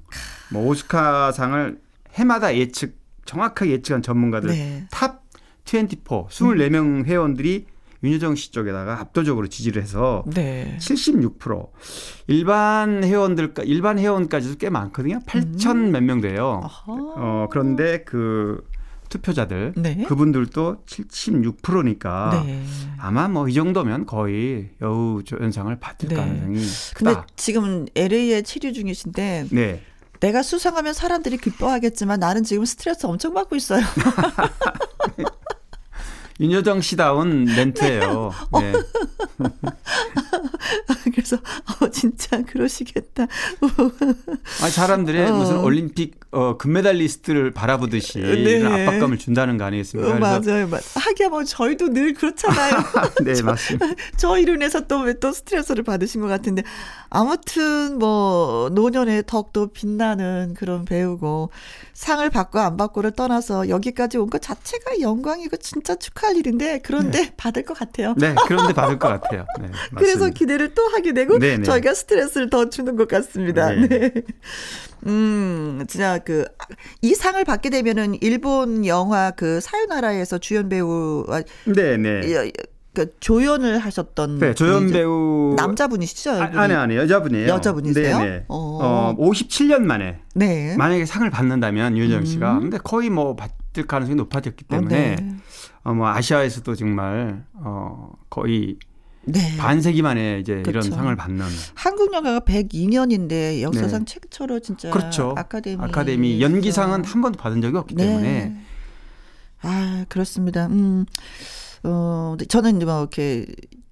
뭐 오스카상을 해마다 예측, 정확하게 예측한 전문가들 네. 탑24, 24명 음. 회원들이 윤여정 씨 쪽에다가 압도적으로 지지를 해서 네. 76% 일반 회원들 일반 회원까지도 꽤 많거든요. 8천 음. 몇명 돼요. 어 그런데 그 투표자들 네. 그분들도 76%니까 네. 아마 뭐 이 정도면 거의 여우 조연상을 받을 네. 가능성이 크다. 근데 지금 LA에 치료 중이신데 네. 내가 수상하면 사람들이 기뻐하겠지만 나는 지금 스트레스 엄청 받고 있어요. 윤여정 씨다운 멘트예요. 네. 그래서 어 진짜 그러시겠다. 아 사람들의 어. 무슨 올림픽 어 금메달리스트를 바라보듯이 네. 압박감을 준다는 거 아니겠습니까? 어, 맞아요. 하기야 뭐 저희도 늘 그렇잖아요. 네, 저, 맞습니다. 저희로 인해서 또왜또 스트레스를 받으신 것 같은데 아무튼 뭐 노년의 덕도 빛나는 그런 배우고 상을 받고 안 받고를 떠나서 여기까지 온 것 자체가 영광이고 진짜 축하 할 일인데 그런데 네. 받을 것 같아요. 네, 그런데 받을 것 같아요. 네, 그래서 기대를 또 하게 되고 네네. 네. 저희가 스트레스를 더 주는 것 같습니다. 네. 네. 음, 진짜 그 이 상을 받게 되면은 일본 영화 그 사유나라에서 주연 배우 네 네. 그 조연을 하셨던 네, 조연 배우 남자분이시죠? 아, 아니 아니 여자분이에요. 여자분이세요? 네네. 어. 어 57년 만에 네. 만약에 상을 받는다면 유정 씨가 음. 근데 거의 뭐 받을 가능성이 높아졌기 때문에 어, 네. 어, 뭐 아시아에서도 정말 어 거의 네. 반세기 만에 이제 그렇죠. 이런 상을 받는 한국 영화가 102년인데 역사상 네. 최초로 진짜 그렇죠. 아카데미 아카데미 연기상은 한 번도 받은 적이 없기 네. 때문에 아 그렇습니다. 음. 어, 저는 뭐 이렇게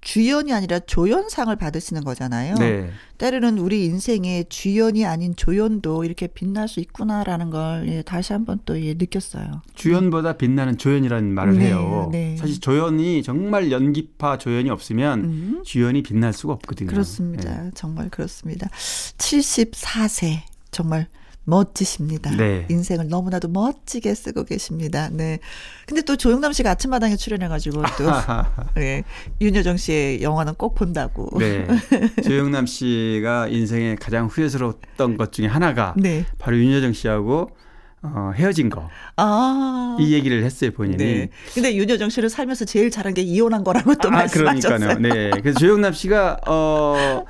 주연이 아니라 조연상을 받으시는 거잖아요. 네. 때로는 우리 인생의 주연이 아닌 조연도 이렇게 빛날 수 있구나라는 걸 예, 다시 한번 또 예, 느꼈어요. 주연보다 빛나는 조연이라는 말을 네, 해요. 네. 사실 조연이 정말 연기파 조연이 없으면 음. 주연이 빛날 수가 없거든요. 그렇습니다. 네. 정말 그렇습니다. 74세 정말 멋지십니다. 네. 인생을 너무나도 멋지게 쓰고 계십니다. 네. 근데 또 조영남 씨가 아침마당에 출연해가지고 또 네. 윤여정 씨의 영화는 꼭 본다고. 네. 조영남 씨가 인생에 가장 후회스러웠던 것 중에 하나가 네. 바로 윤여정 씨하고 어, 헤어진 거. 아. 이 얘기를 했어요, 본인이. 네. 근데 윤여정 씨를 살면서 제일 잘한 게 이혼한 거라고 또 아, 말씀하셨어요. 그러니까요. 네. 그래서 조영남 씨가 어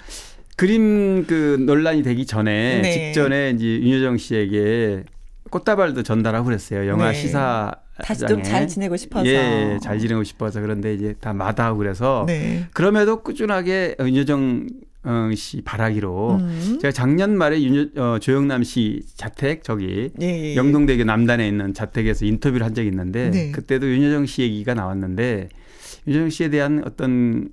그림 그 논란이 되기 전에 네. 직전에 이제 윤여정 씨에게 꽃다발도 전달하고 그랬어요. 영화 네. 시사 다시 좀 잘 지내고 싶어서. 예, 잘 지내고 싶어서 그런데 이제 다 마다하고 그래서 네. 그럼에도 꾸준하게 윤여정 어, 씨 바라기로 음. 제가 작년 말에 윤여, 어, 조영남 씨 자택 저기 예, 예. 예. 영동대교 남단에 있는 자택에서 인터뷰를 한 적이 있는데 네. 그때도 윤여정 씨 얘기가 나왔는데 윤여정 씨에 대한 어떤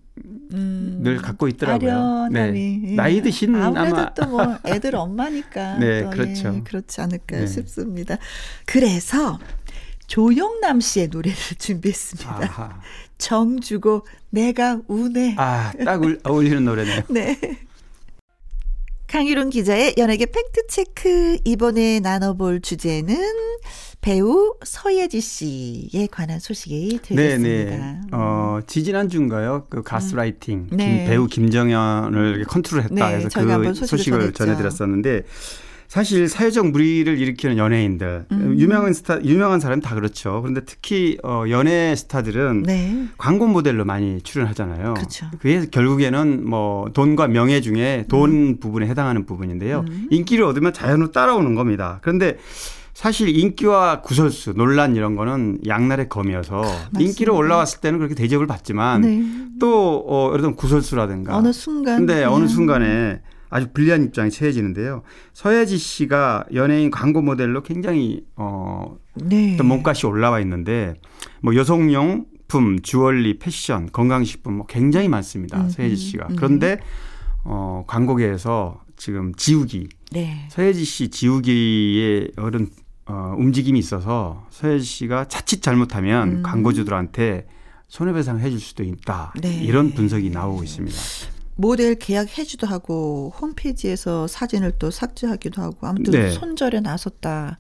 음, 늘 갖고 있더라고요. 아련함이. 네. 나이 드신 아무래도 아마 또뭐 애들 엄마니까 네, 그렇죠. 예, 그렇지 않을까 네. 싶습니다. 그래서 조영남 씨의 노래를 준비했습니다. 아하. 정 주고 내가 우네. 아, 딱 어울리는 노래네요. 네. 강유론 기자의 연예계 팩트 체크. 이번에 나눠볼 주제는 배우 서예지 씨에 관한 소식이 되겠습니다. 네네. 어, 지지난 주인가요? 그 가스라이팅 음. 네. 김, 배우 김정현을 컨트롤했다 네, 해서 그 소식을 전했죠. 전해 드렸었는데 사실 사회적 무리를 일으키는 연예인들 음. 유명한 스타 유명한 사람 다 그렇죠. 그런데 특히 어 연예 스타들은 네. 광고 모델로 많이 출연하잖아요. 그렇죠. 그게 결국에는 뭐 돈과 명예 중에 돈 음. 부분에 해당하는 부분인데요. 음. 인기를 얻으면 자연으로 따라오는 겁니다. 그런데 사실 인기와 구설수, 논란 이런 거는 양날의 검이어서 맞습니다. 인기로 올라왔을 때는 그렇게 대접을 받지만 네. 또 어, 예를 들면 구설수라든가 어느 순간 근데 어느 순간에 아주 불리한 입장이 처해지는데요. 서예지 씨가 연예인 광고 모델로 굉장히 어 네. 몸값이 올라와 있는데 뭐 여성용 품, 주얼리, 패션, 건강식품 뭐 굉장히 많습니다. 음, 서예지 씨가. 음. 그런데 어 광고계에서 지금 지우기 네. 서예지 씨 지우기의 어른 어, 움직임이 있어서 서예지 씨가 자칫 잘못하면 음. 광고주들한테 손해배상 해줄 수도 있다. 네. 이런 분석이 나오고 있습니다. 모델 계약해주도 하고 홈페이지에서 사진을 또 삭제하기도 하고 아무튼 네. 손절에 나섰다.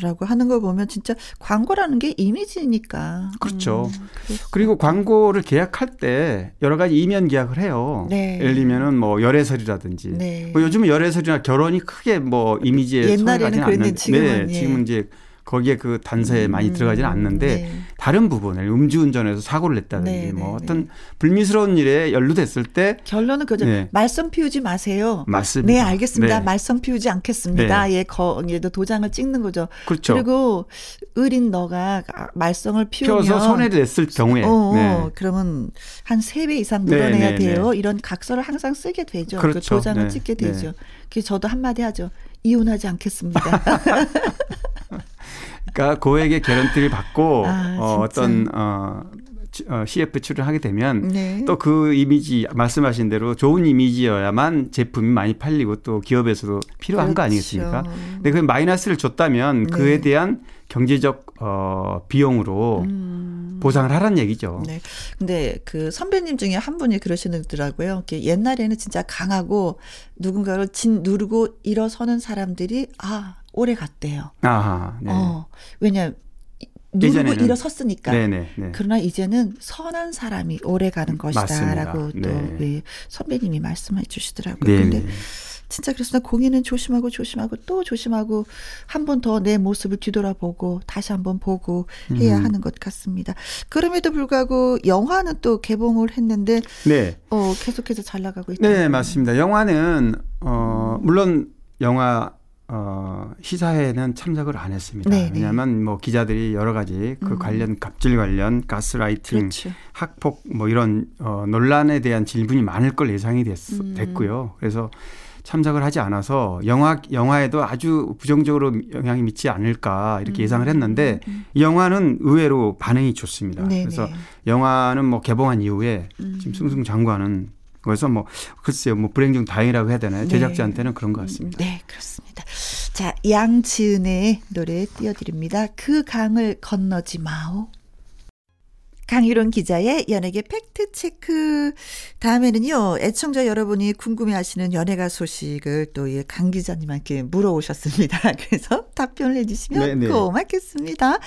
라고 하는 걸 보면 진짜 광고라는 게 이미지니까. 그렇죠. 음, 그리고 광고를 계약할 때 여러 가지 이면 계약을 해요. 네. 예를 들면은 뭐 열애설이라든지. 네. 뭐 요즘은 열애설이나 결혼이 크게 뭐 이미지에 옛날에는 그랬는데 지금은 네, 지금은 이제 거기에 그 단서에 음, 많이 들어가지는 않는데 네. 다른 부분을 음주운전에서 사고를 냈다든지 네, 뭐 네, 어떤 네. 불미스러운 일에 연루됐을 때 결론은 그죠. 네. 말썽 피우지 마세요. 맞습니다. 네, 알겠습니다. 네. 말썽 피우지 않겠습니다. 예, 거, 얘도 도장을 찍는 거죠. 그렇죠. 그리고 의린 너가 말썽을 피우면 피워서 손해를 냈을 경우에 어, 그러면 한 세 배 이상 물어내야 돼요. 이런 각서를 항상 쓰게 되죠. 그 그렇죠. 그 도장을 찍게 되죠. 그래서 저도 한마디 하죠. 이혼하지 않겠습니다. 그러니까 고액의 개런티를 받고 아, 어, 어떤 어, 어, CF 출연하게 되면 네. 또그 이미지 말씀하신 대로 좋은 이미지여야만 제품이 많이 팔리고 또 기업에서도 필요한 그렇죠. 거 아니겠습니까? 근데 그 마이너스를 줬다면 네. 그에 대한 경제적 어, 비용으로 음. 보상을 하라는 얘기죠. 네. 근데 그 선배님 중에 한 분이 그러시더라고요. 옛날에는 진짜 강하고 누군가를 진 누르고 일어서는 사람들이 아 오래 갔대요. 아하. 네. 어, 왜냐 누르고 일어섰으니까. 네네, 네. 그러나 이제는 선한 사람이 오래 가는 것이다라고 또 네. 선배님이 말씀해 주시더라고요. 네. 근데 진짜 그래서 공연은 조심하고 조심하고 또 조심하고 한 번 더 내 모습을 뒤돌아보고 다시 한 번 보고 해야 음. 하는 것 같습니다. 그럼에도 불구하고 영화는 또 개봉을 했는데 네. 어, 계속해서 잘 나가고 있다. 네, 맞습니다. 영화는 어, 물론 영화 어, 시사회는 참석을 안 했습니다. 네, 네. 왜냐하면 뭐 기자들이 여러 가지 그 음. 관련 갑질 관련 가스라이팅, 그렇죠. 학폭 뭐 이런 어, 논란에 대한 질문이 많을 걸 예상이 됐, 음. 됐고요. 그래서 참석을 하지 않아서 영화 영화에도 아주 부정적으로 영향이 미치지 않을까 이렇게 음. 예상을 했는데 음. 이 영화는 의외로 반응이 좋습니다. 네네. 그래서 네. 영화는 뭐 개봉한 이후에 음. 지금 승승장구하는 그래서 뭐 글쎄요 뭐 불행 중 다행이라고 해야 되나요? 네. 제작자한테는 그런 것 같습니다. 네 그렇습니다. 자 양지은의 노래 띄워드립니다. 그 강을 건너지 마오. 강유론 기자의 연예계 팩트 체크. 다음에는요, 애청자 여러분이 궁금해 하시는 연예가 소식을 또 강 기자님한테 물어오셨습니다. 그래서 답변을 해주시면 네네. 네. 고맙겠습니다.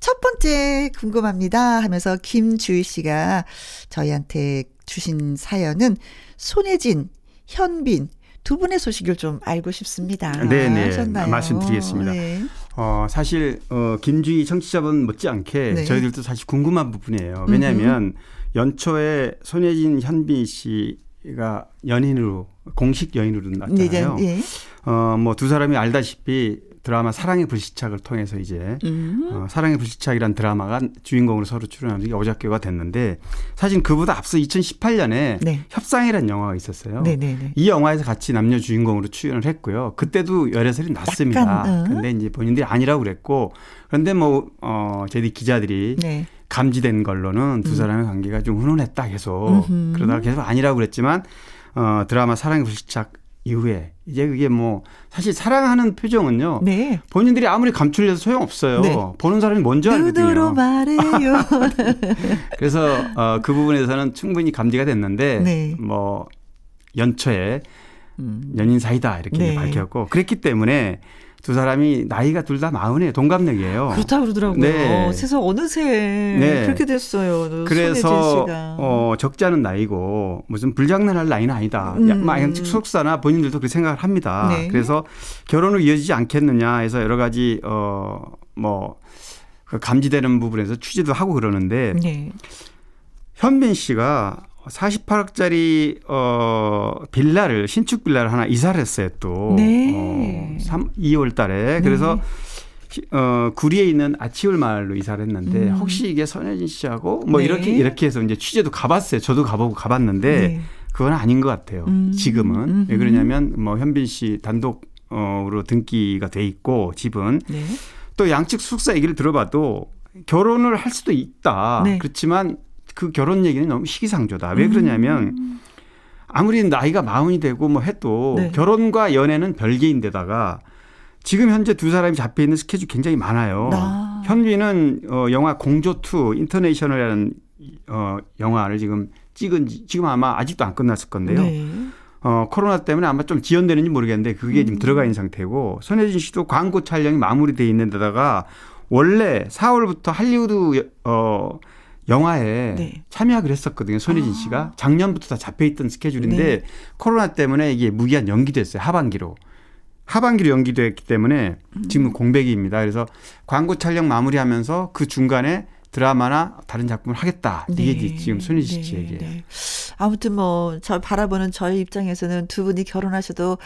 첫 번째 궁금합니다 하면서 김주희 씨가 저희한테 주신 사연은 손혜진, 현빈, 두 분의 소식을 좀 알고 싶습니다. 네네. 네. 하셨나요? 말씀드리겠습니다. 네. 어, 사실, 어, 김주희 청취자분 못지않게 네. 저희들도 사실 궁금한 부분이에요. 왜냐하면 연초에 손예진, 현빈 씨 가 연인으로, 공식 연인으로 났잖아요. 네, 네. 어, 뭐 두 사람이 알다시피 드라마 사랑의 불시착을 통해서 이제 음. 어, 사랑의 불시착이란 드라마가 주인공으로 서로 출연하는 게 오작교가 됐는데 사실 그보다 앞서 2018년에 네. 협상이라는 영화가 있었어요. 네네네. 네, 네. 이 영화에서 같이 남녀 주인공으로 출연을 했고요. 그때도 열애설이 났습니다. 약간, 어. 근데 이제 본인들이 아니라고 그랬고 그런데 뭐 어, 저희 기자들이 네. 감지된 걸로는 두 음. 사람의 관계가 좀 훈훈했다 계속 음흠. 그러다가 계속 아니라고 그랬지만 어, 드라마 사랑의 불시착 이후에 이제 그게 뭐 사실 사랑하는 표정은요. 네. 본인들이 아무리 감출려도 소용 없어요. 네. 보는 사람이 먼저 알거든요. 말해요. 그래서 어, 그 부분에서는 충분히 감지가 됐는데 네. 뭐 연초에 음. 연인 사이다 이렇게 네. 밝혔고 그랬기 때문에 두 사람이 나이가 둘 다 마흔에 동갑내기예요. 그렇다 그러더라고요. 네. 세상 어느새 네. 그렇게 됐어요. 그래서 어, 적지 않은 나이고 무슨 불장난할 나이는 아니다. 음. 양측 소속사나 본인들도 그렇게 생각을 합니다. 네. 그래서 결혼을 이어지지 않겠느냐 해서 여러 가지 어뭐 그 감지되는 부분에서 취재도 하고 그러는데 네. 현빈 씨가 48억짜리 어 빌라를 신축 빌라를 하나 이사를 했어요 또. 네. 어 3, 2월 달에. 그래서 네. 어 구리에 있는 아치울 마을로 이사를 했는데 음. 혹시 이게 선혜진 씨하고 뭐 네. 이렇게 이렇게 해서 이제 취재도 가봤어요. 저도 가보고 가봤는데 네. 그건 아닌 것 같아요. 음. 지금은 음흠. 왜 그러냐면 뭐 현빈 씨 단독으로 등기가 돼 있고 집은 네. 또 양측 숙사 얘기를 들어봐도 결혼을 할 수도 있다. 네. 그렇지만 그 결혼 얘기는 너무 시기상조다. 왜 그러냐면 음. 아무리 나이가 마흔이 되고 뭐 해도 네. 결혼과 연애는 별개인데다가 지금 현재 두 사람이 잡혀 있는 스케줄 굉장히 많아요. 아. 현빈은 어 영화 공조2 인터내셔널이라는 어 영화를 지금 찍은 지 지금 아마 아직도 안 끝났을 건데요. 네. 어 코로나 때문에 아마 좀 지연되는지 모르겠는데 그게 음. 지금 들어가 있는 상태고 손혜진 씨도 광고 촬영이 마무리돼 있는 데다가 원래 4월부터 할리우드 어 영화에 네. 참여하기로 했었거든요. 손예진 아. 씨가 작년부터 다 잡혀 있던 스케줄인데 네. 코로나 때문에 이게 무기한 연기됐어요. 하반기로. 하반기로 연기됐기 때문에 지금 음. 공백입니다. 그래서 광고 촬영 마무리하면서 그 중간에 드라마나 다른 작품을 하겠다. 이게 네. 지금 손희지 씨 네. 얘기예요. 네. 아무튼 뭐 저 바라보는 저희 입장에서는 두 분이 결혼하셔도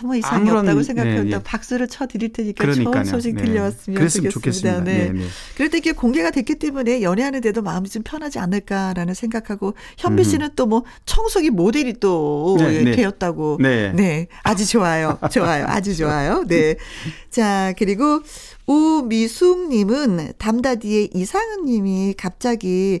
아무 이상이 아무런, 없다고 생각해도 네, 네. 박수를 쳐 드릴 테니까 그러니까요. 좋은 소식 네. 들려왔으면 그랬으면 좋겠습니다. 좋겠습니다. 네. 때 이게 공개가 됐기 때문에 연애하는데도 마음이 좀 편하지 않을까라는 생각하고 현미 씨는 또뭐 청소기 모델이 또 되었다고. 네. 네. 아주 좋아요. 좋아요. 아주 좋아요. 네. 자, 그리고 우미숙님은 담다디의 이상은님이 갑자기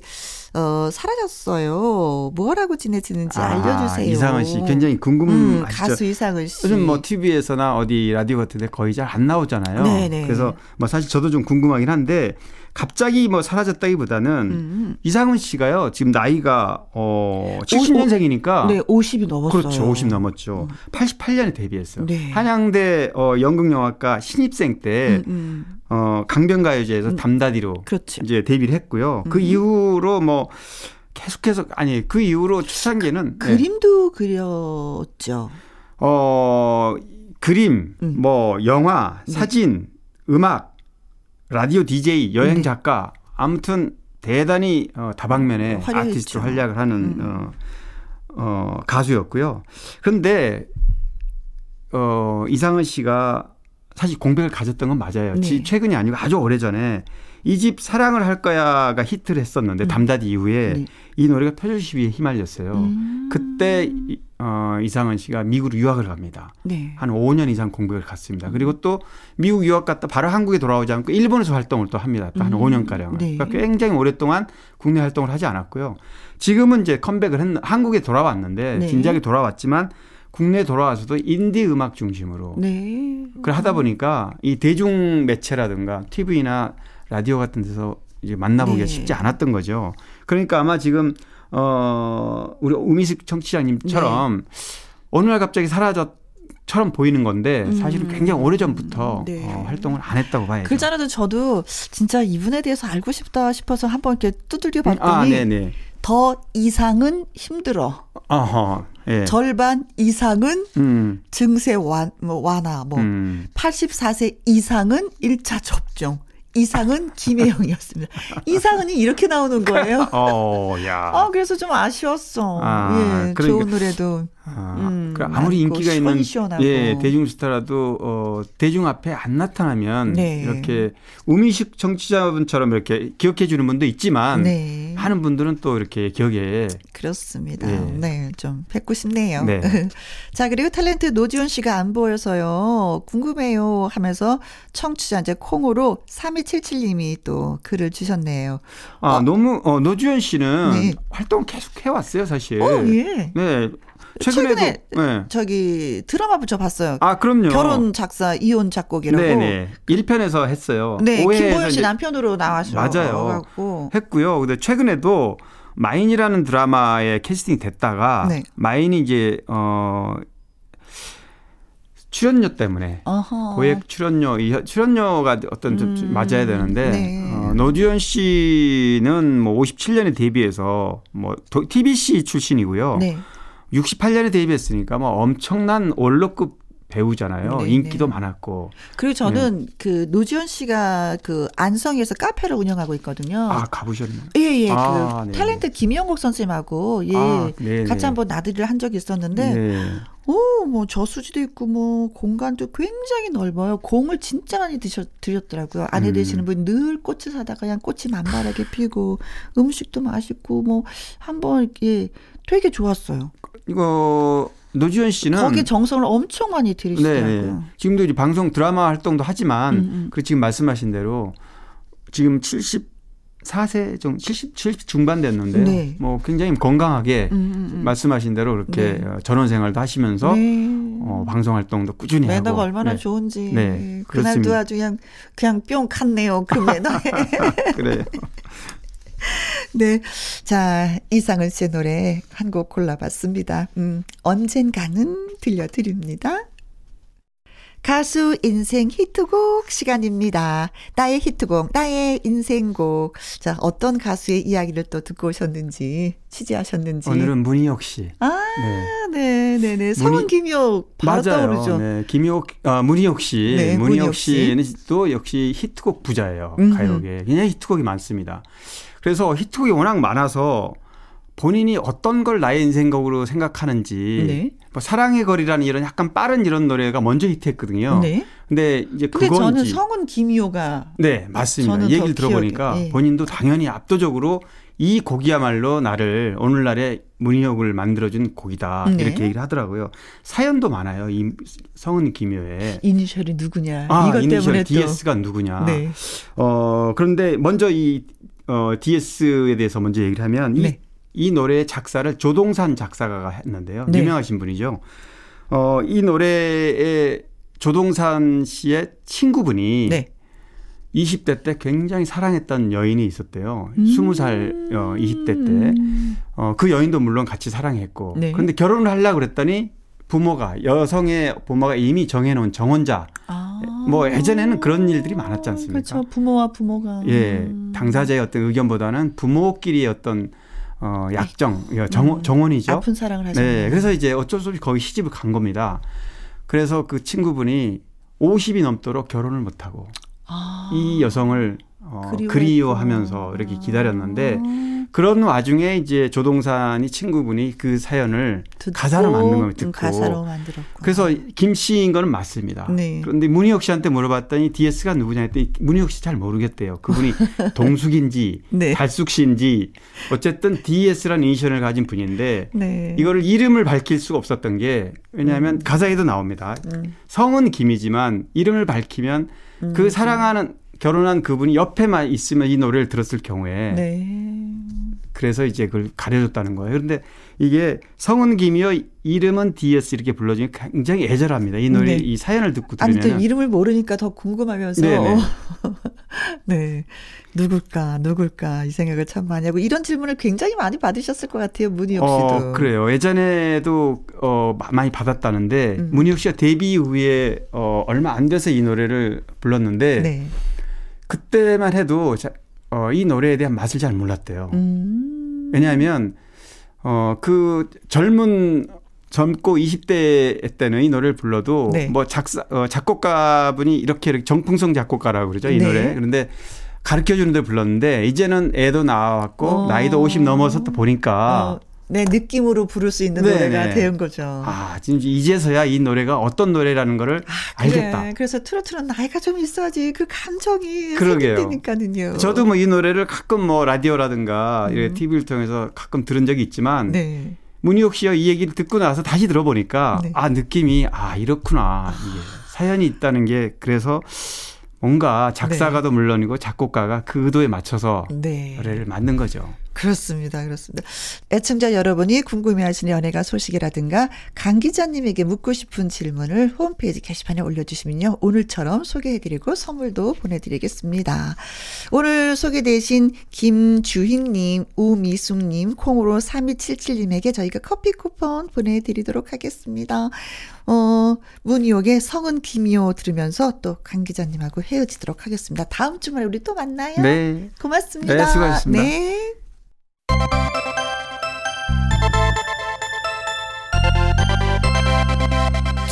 어, 사라졌어요. 뭐라고 지내시는지 아, 알려주세요. 이상은 씨 굉장히 궁금하시죠. 음, 가수 이상은 씨. 요즘 뭐 TV에서나 어디 라디오 같은데 거의 잘 안 나오잖아요. 네네. 그래서 뭐 사실 저도 좀 궁금하긴 한데 갑자기 뭐 사라졌다기보다는 음. 이상훈 씨가요. 지금 나이가 어 70년생이니까 네, 50이 넘었어요. 그렇죠. 50 넘었죠. 음. 88년에 데뷔했어요. 네. 한양대 어 연극영화과 신입생 때 음, 음. 어 강변가요제에서 음. 담다디로 그렇지. 이제 데뷔를 했고요. 그 음. 이후로 뭐 계속해서 아니 그 이후로 그, 네. 그림도 그렸죠. 어, 그림, 음. 뭐 영화, 네. 사진, 음악, 라디오 DJ, 여행 네. 작가 아무튼 대단히 어, 다방면의 어, 아티스트 활약을 하는 음. 어, 어, 가수였고요. 그런데 어, 이상은 씨가 사실 공백을 가졌던 건 맞아요. 네. 최근이 아니고 아주 오래전에 이 집 사랑을 할 거야가 히트를 했었는데 음. 담다디 이후에 네. 이 노래가 표절 시비에 휘말렸어요. 음. 그때 어, 이상은 씨가 미국으로 유학을 갑니다. 네. 한 5년 이상 공백을 갔습니다. 그리고 또 미국 유학 갔다 바로 한국에 돌아오지 않고 일본에서 활동을 또 합니다. 또한 음. 5년 가량을. 네. 그러니까 굉장히 오랫동안 국내 활동을 하지 않았고요. 지금은 이제 컴백을 했, 한국에 돌아왔는데 네. 진작에 돌아왔지만 국내 돌아와서도 인디 음악 중심으로 네. 그걸 하다 보니까 이 대중 매체라든가 TV나 라디오 같은 데서 이제 만나보기가 네. 쉽지 않았던 거죠. 그러니까 아마 지금 어 우리 우미식 청취자님처럼 네. 어느 날 갑자기 사라졌 처럼 보이는 건데 사실은 음. 굉장히 오래 전부터 네. 어, 활동을 안 했다고 봐야죠. 글자라도 저도 진짜 이분에 대해서 알고 싶다 싶어서 한번 이렇게 두들겨 봤더니 아, 더 이상은 힘들어. 어허. 예. 절반 이상은 음. 증세 완, 뭐 완화, 뭐 음. 84세 이상은 1차 접종. 이상은 김혜영이었습니다. 이상은이 이렇게 나오는 거예요. 어, 야. 아, 그래서 좀 아쉬웠어. 아, 예, 그러니까, 좋은 노래도. 아, 음, 그 아무리 인기가 있는 예, 대중 스타라도 어, 대중 앞에 안 나타나면 네. 이렇게 우미식 정치자분처럼 이렇게 기억해 주는 분도 있지만 네. 하는 분들은 또 이렇게 기억에 그렇습니다. 예. 네, 좀 뵙고 싶네요. 네. 자, 그리고 탤런트 노지훈 씨가 안 보여서요. 궁금해요 하면서 청취자 이제 콩으로 3277님이 또 글을 주셨네요. 아, 어. 너무 어, 노지훈 씨는 네. 활동 계속 해왔어요, 사실. 어, 예. 네. 최근에도 최근에 네. 저기 드라마 붙여 봤어요. 아 그럼요. 결혼 작사 이혼 작곡이라고. 네네. 1편에서 했어요. 네. 김보현 씨 남편으로 나와서 맞아요. 했고요. 근데 최근에도 마인이라는 드라마에 캐스팅 됐다가 네. 마인이 이제 어 출연료 때문에 어허. 고액 출연료 이 출연료가 어떤 좀 음. 맞아야 되는데 네. 어, 노주현 씨는 뭐 57년에 데뷔해서 뭐 TBC 출신이고요. 네. 68년에 데뷔했으니까 뭐 엄청난 원로급 배우잖아요. 네네. 인기도 네. 많았고. 그리고 저는 네. 그 노지현 씨가 그 안성에서 카페를 운영하고 있거든요. 아 가보셨나요? 예예. 예. 아, 그 네. 탤런트 김영국 선생님하고 예 아, 같이 한번 나들이를 한 적이 있었는데. 네. 오, 뭐 저수지도 있고 뭐 공간도 굉장히 넓어요. 공을 진짜 많이 드셨 드렸더라고요. 안에 음. 되시는 분 늘 꽃을 사다가 그냥 꽃이 만발하게 피고 음식도 맛있고 뭐 한번 이렇게 되게 좋았어요. 이거 노지현 씨는 거기 정성을 엄청 많이 들이시더라고요. 네네. 지금도 이제 방송 드라마 활동도 하지만 음, 음. 그 지금 말씀하신 대로 지금 74세 정도 70, 70 중반 됐는데 네. 뭐 굉장히 건강하게 음, 음, 음. 말씀하신 대로 이렇게 네. 어, 전원 생활도 하시면서 네. 어, 방송 활동도 꾸준히 매너가 하고 얼마나 네. 좋은지 네. 그날도 아주 그냥 그냥 뿅 갔네요 그 매너에 그래요. 네. 자, 이상은 씨의 노래 한 곡 골라봤습니다. 음, 언젠가는 들려드립니다. 가수 인생 히트곡 시간입니다. 나의 히트곡, 나의 인생곡. 자, 어떤 가수의 이야기를 또 듣고 오셨는지, 취재하셨는지. 오늘은 문희옥 씨. 아, 네, 네, 네. 성은 김희옥 바로 맞아요. 떠오르죠. 네, 김희옥, 아, 문희옥 씨. 네, 문희옥 씨는 또 역시 히트곡 부자예요. 가요계. 굉장히 히트곡이 많습니다. 그래서 히트곡이 워낙 많아서 본인이 어떤 걸 나의 인생곡으로 생각하는지 네. 뭐 사랑의 거리라는 이런 약간 빠른 이런 노래가 먼저 히트했거든요. 네. 근데 이제 그건 저는 성은 김희호가 네 맞습니다. 얘기를 들어보니까 네. 본인도 당연히 압도적으로 이 곡이야말로 나를 오늘날의 문희옥을 만들어준 곡이다 네. 이렇게 얘기를 하더라고요. 사연도 많아요. 이 성은 김효의 이니셜이 누구냐 아, 이것 이니셜 때문에 DS가 누구냐. 네. 어 그런데 먼저 이 어, DS에 대해서 먼저 얘기를 하면 이, 네. 이 노래의 작사를 조동산 작사가가 했는데요. 네. 유명하신 분이죠. 어, 이 노래의 조동산 씨의 친구분이 네. 20대 때 굉장히 사랑했던 여인이 있었대요. 음. 20살 어, 20대 때. 어, 그 여인도 물론 같이 사랑했고. 네. 그런데 결혼을 하려고 그랬더니 부모가 여성의 부모가 이미 정해놓은 정혼자 아. 뭐 예전에는 그런 일들이 많았지 않습니까? 그렇죠. 부모와 부모가 예 당사자의 어떤 의견보다는 부모끼리의 어떤 어, 약정, 네. 정, 음, 정원이죠. 아픈 사랑을 하셨네. 네. 그래서 이제 어쩔 수 없이 거기 시집을 간 겁니다. 그래서 그 친구분이 50이 넘도록 결혼을 못하고 아. 이 여성을 어, 그리워하면서 이렇게 기다렸는데 아. 그런 와중에 이제 조동산이 친구분이 그 사연을 듣고, 가사로 만든 걸 듣고 가사로 만들었고 그래서 김 씨인 거는 맞습니다. 네. 그런데 문희옥 씨한테 물어봤더니 DS가 누구냐 했더니 문희옥 씨잘 모르겠대요. 그분이 동숙인지 네. 달숙 씨인지 어쨌든 DS라는 이니셜을 가진 분인데 네. 이거를 이름을 밝힐 수가 없었던 게 왜냐하면 음. 가사에도 나옵니다. 음. 성은 김이지만 이름을 밝히면 음. 그 사랑하는 결혼한 그분이 옆에만 있으면 이 노래를 들었을 경우에 네. 그래서 이제 그걸 가려줬다는 거예요. 그런데 이게 성은 김이요 이름은 DS 이렇게 불러주면 굉장히 애절합니다. 이 노래 네. 이 사연을 듣고 들으면 아니 또 이름을 모르니까 더 궁금하면서 네, 네 누굴까 누굴까 이 생각을 참 많이 하고 이런 질문을 굉장히 많이 받으셨을 것 같아요 문희옥 씨도 어, 그래요 예전에도 어 많이 받았다는데 음. 문희옥 씨가 데뷔 후에 어 얼마 안 돼서 이 노래를 불렀는데 네. 그때만 해도 자, 어, 이 노래에 대한 맛을 잘 몰랐대요. 음. 왜냐하면 어, 그 젊은 젊고 20대 때는 이 노래를 불러도 네. 뭐 작사 어, 작곡가분이 이렇게 정풍성 작곡가라고 그러죠 이 네. 노래. 그런데 가르쳐 주는 데 불렀는데 이제는 애도 나왔고 어. 나이도 50 넘어서 또 보니까 어. 네, 느낌으로 부를 수 있는 네네. 노래가 된 거죠. 아, 지금 이제서야 이 노래가 어떤 노래라는 거를 아, 알겠다. 그래. 그래서 트로트는 나이가 좀 있어야지 그 감정이 생긴다니까요. 저도 뭐 이 노래를 가끔 뭐 라디오라든가 음. 이렇게 TV를 통해서 가끔 들은 적이 있지만 네. 문희옥 씨가 이 얘기를 듣고 나서 다시 들어보니까 네. 아, 느낌이 아, 이렇구나. 이게 사연이 있다는 게 그래서 뭔가 작사가도 네. 물론이고 작곡가가 그 의도에 맞춰서 네. 노래를 만든 거죠. 그렇습니다. 그렇습니다. 애청자 여러분이 궁금해하시는 연예가 소식이라든가 강 기자님에게 묻고 싶은 질문을 홈페이지 게시판에 올려주시면요. 오늘처럼 소개해드리고 선물도 보내드리겠습니다. 오늘 소개되신 김주희님, 우미숙님, 콩으로 3277님에게 저희가 커피 쿠폰 보내드리도록 하겠습니다. 어, 문희옥의 성은 김이요 들으면서 또 강 기자님하고 헤어지도록 하겠습니다. 다음 주말에 우리 또 만나요. 네. 고맙습니다. 네, 수고하셨습니다. 네.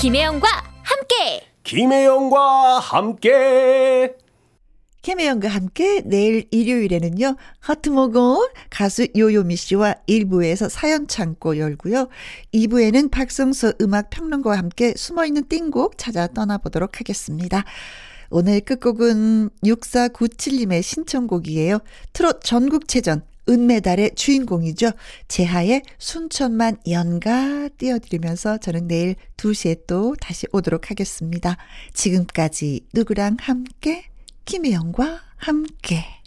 김혜영과 함께. 김혜영과 함께. 김혜영과 함께 내일 일요일에는요, 하트 모건 가수 요요미 씨와 1부에서 사연 창고 열고요. 2부에는 박성서 음악 평론가와 함께 숨어있는 띵곡 찾아 떠나보도록 하겠습니다. 오늘 끝곡은 6497님의 신청곡이에요. 트롯 전국체전 은메달의 주인공이죠. 제하의 순천만 연가 띄워드리면서 저는 내일 2시에 또 다시 오도록 하겠습니다. 지금까지 누구랑 함께? 김혜영과 함께.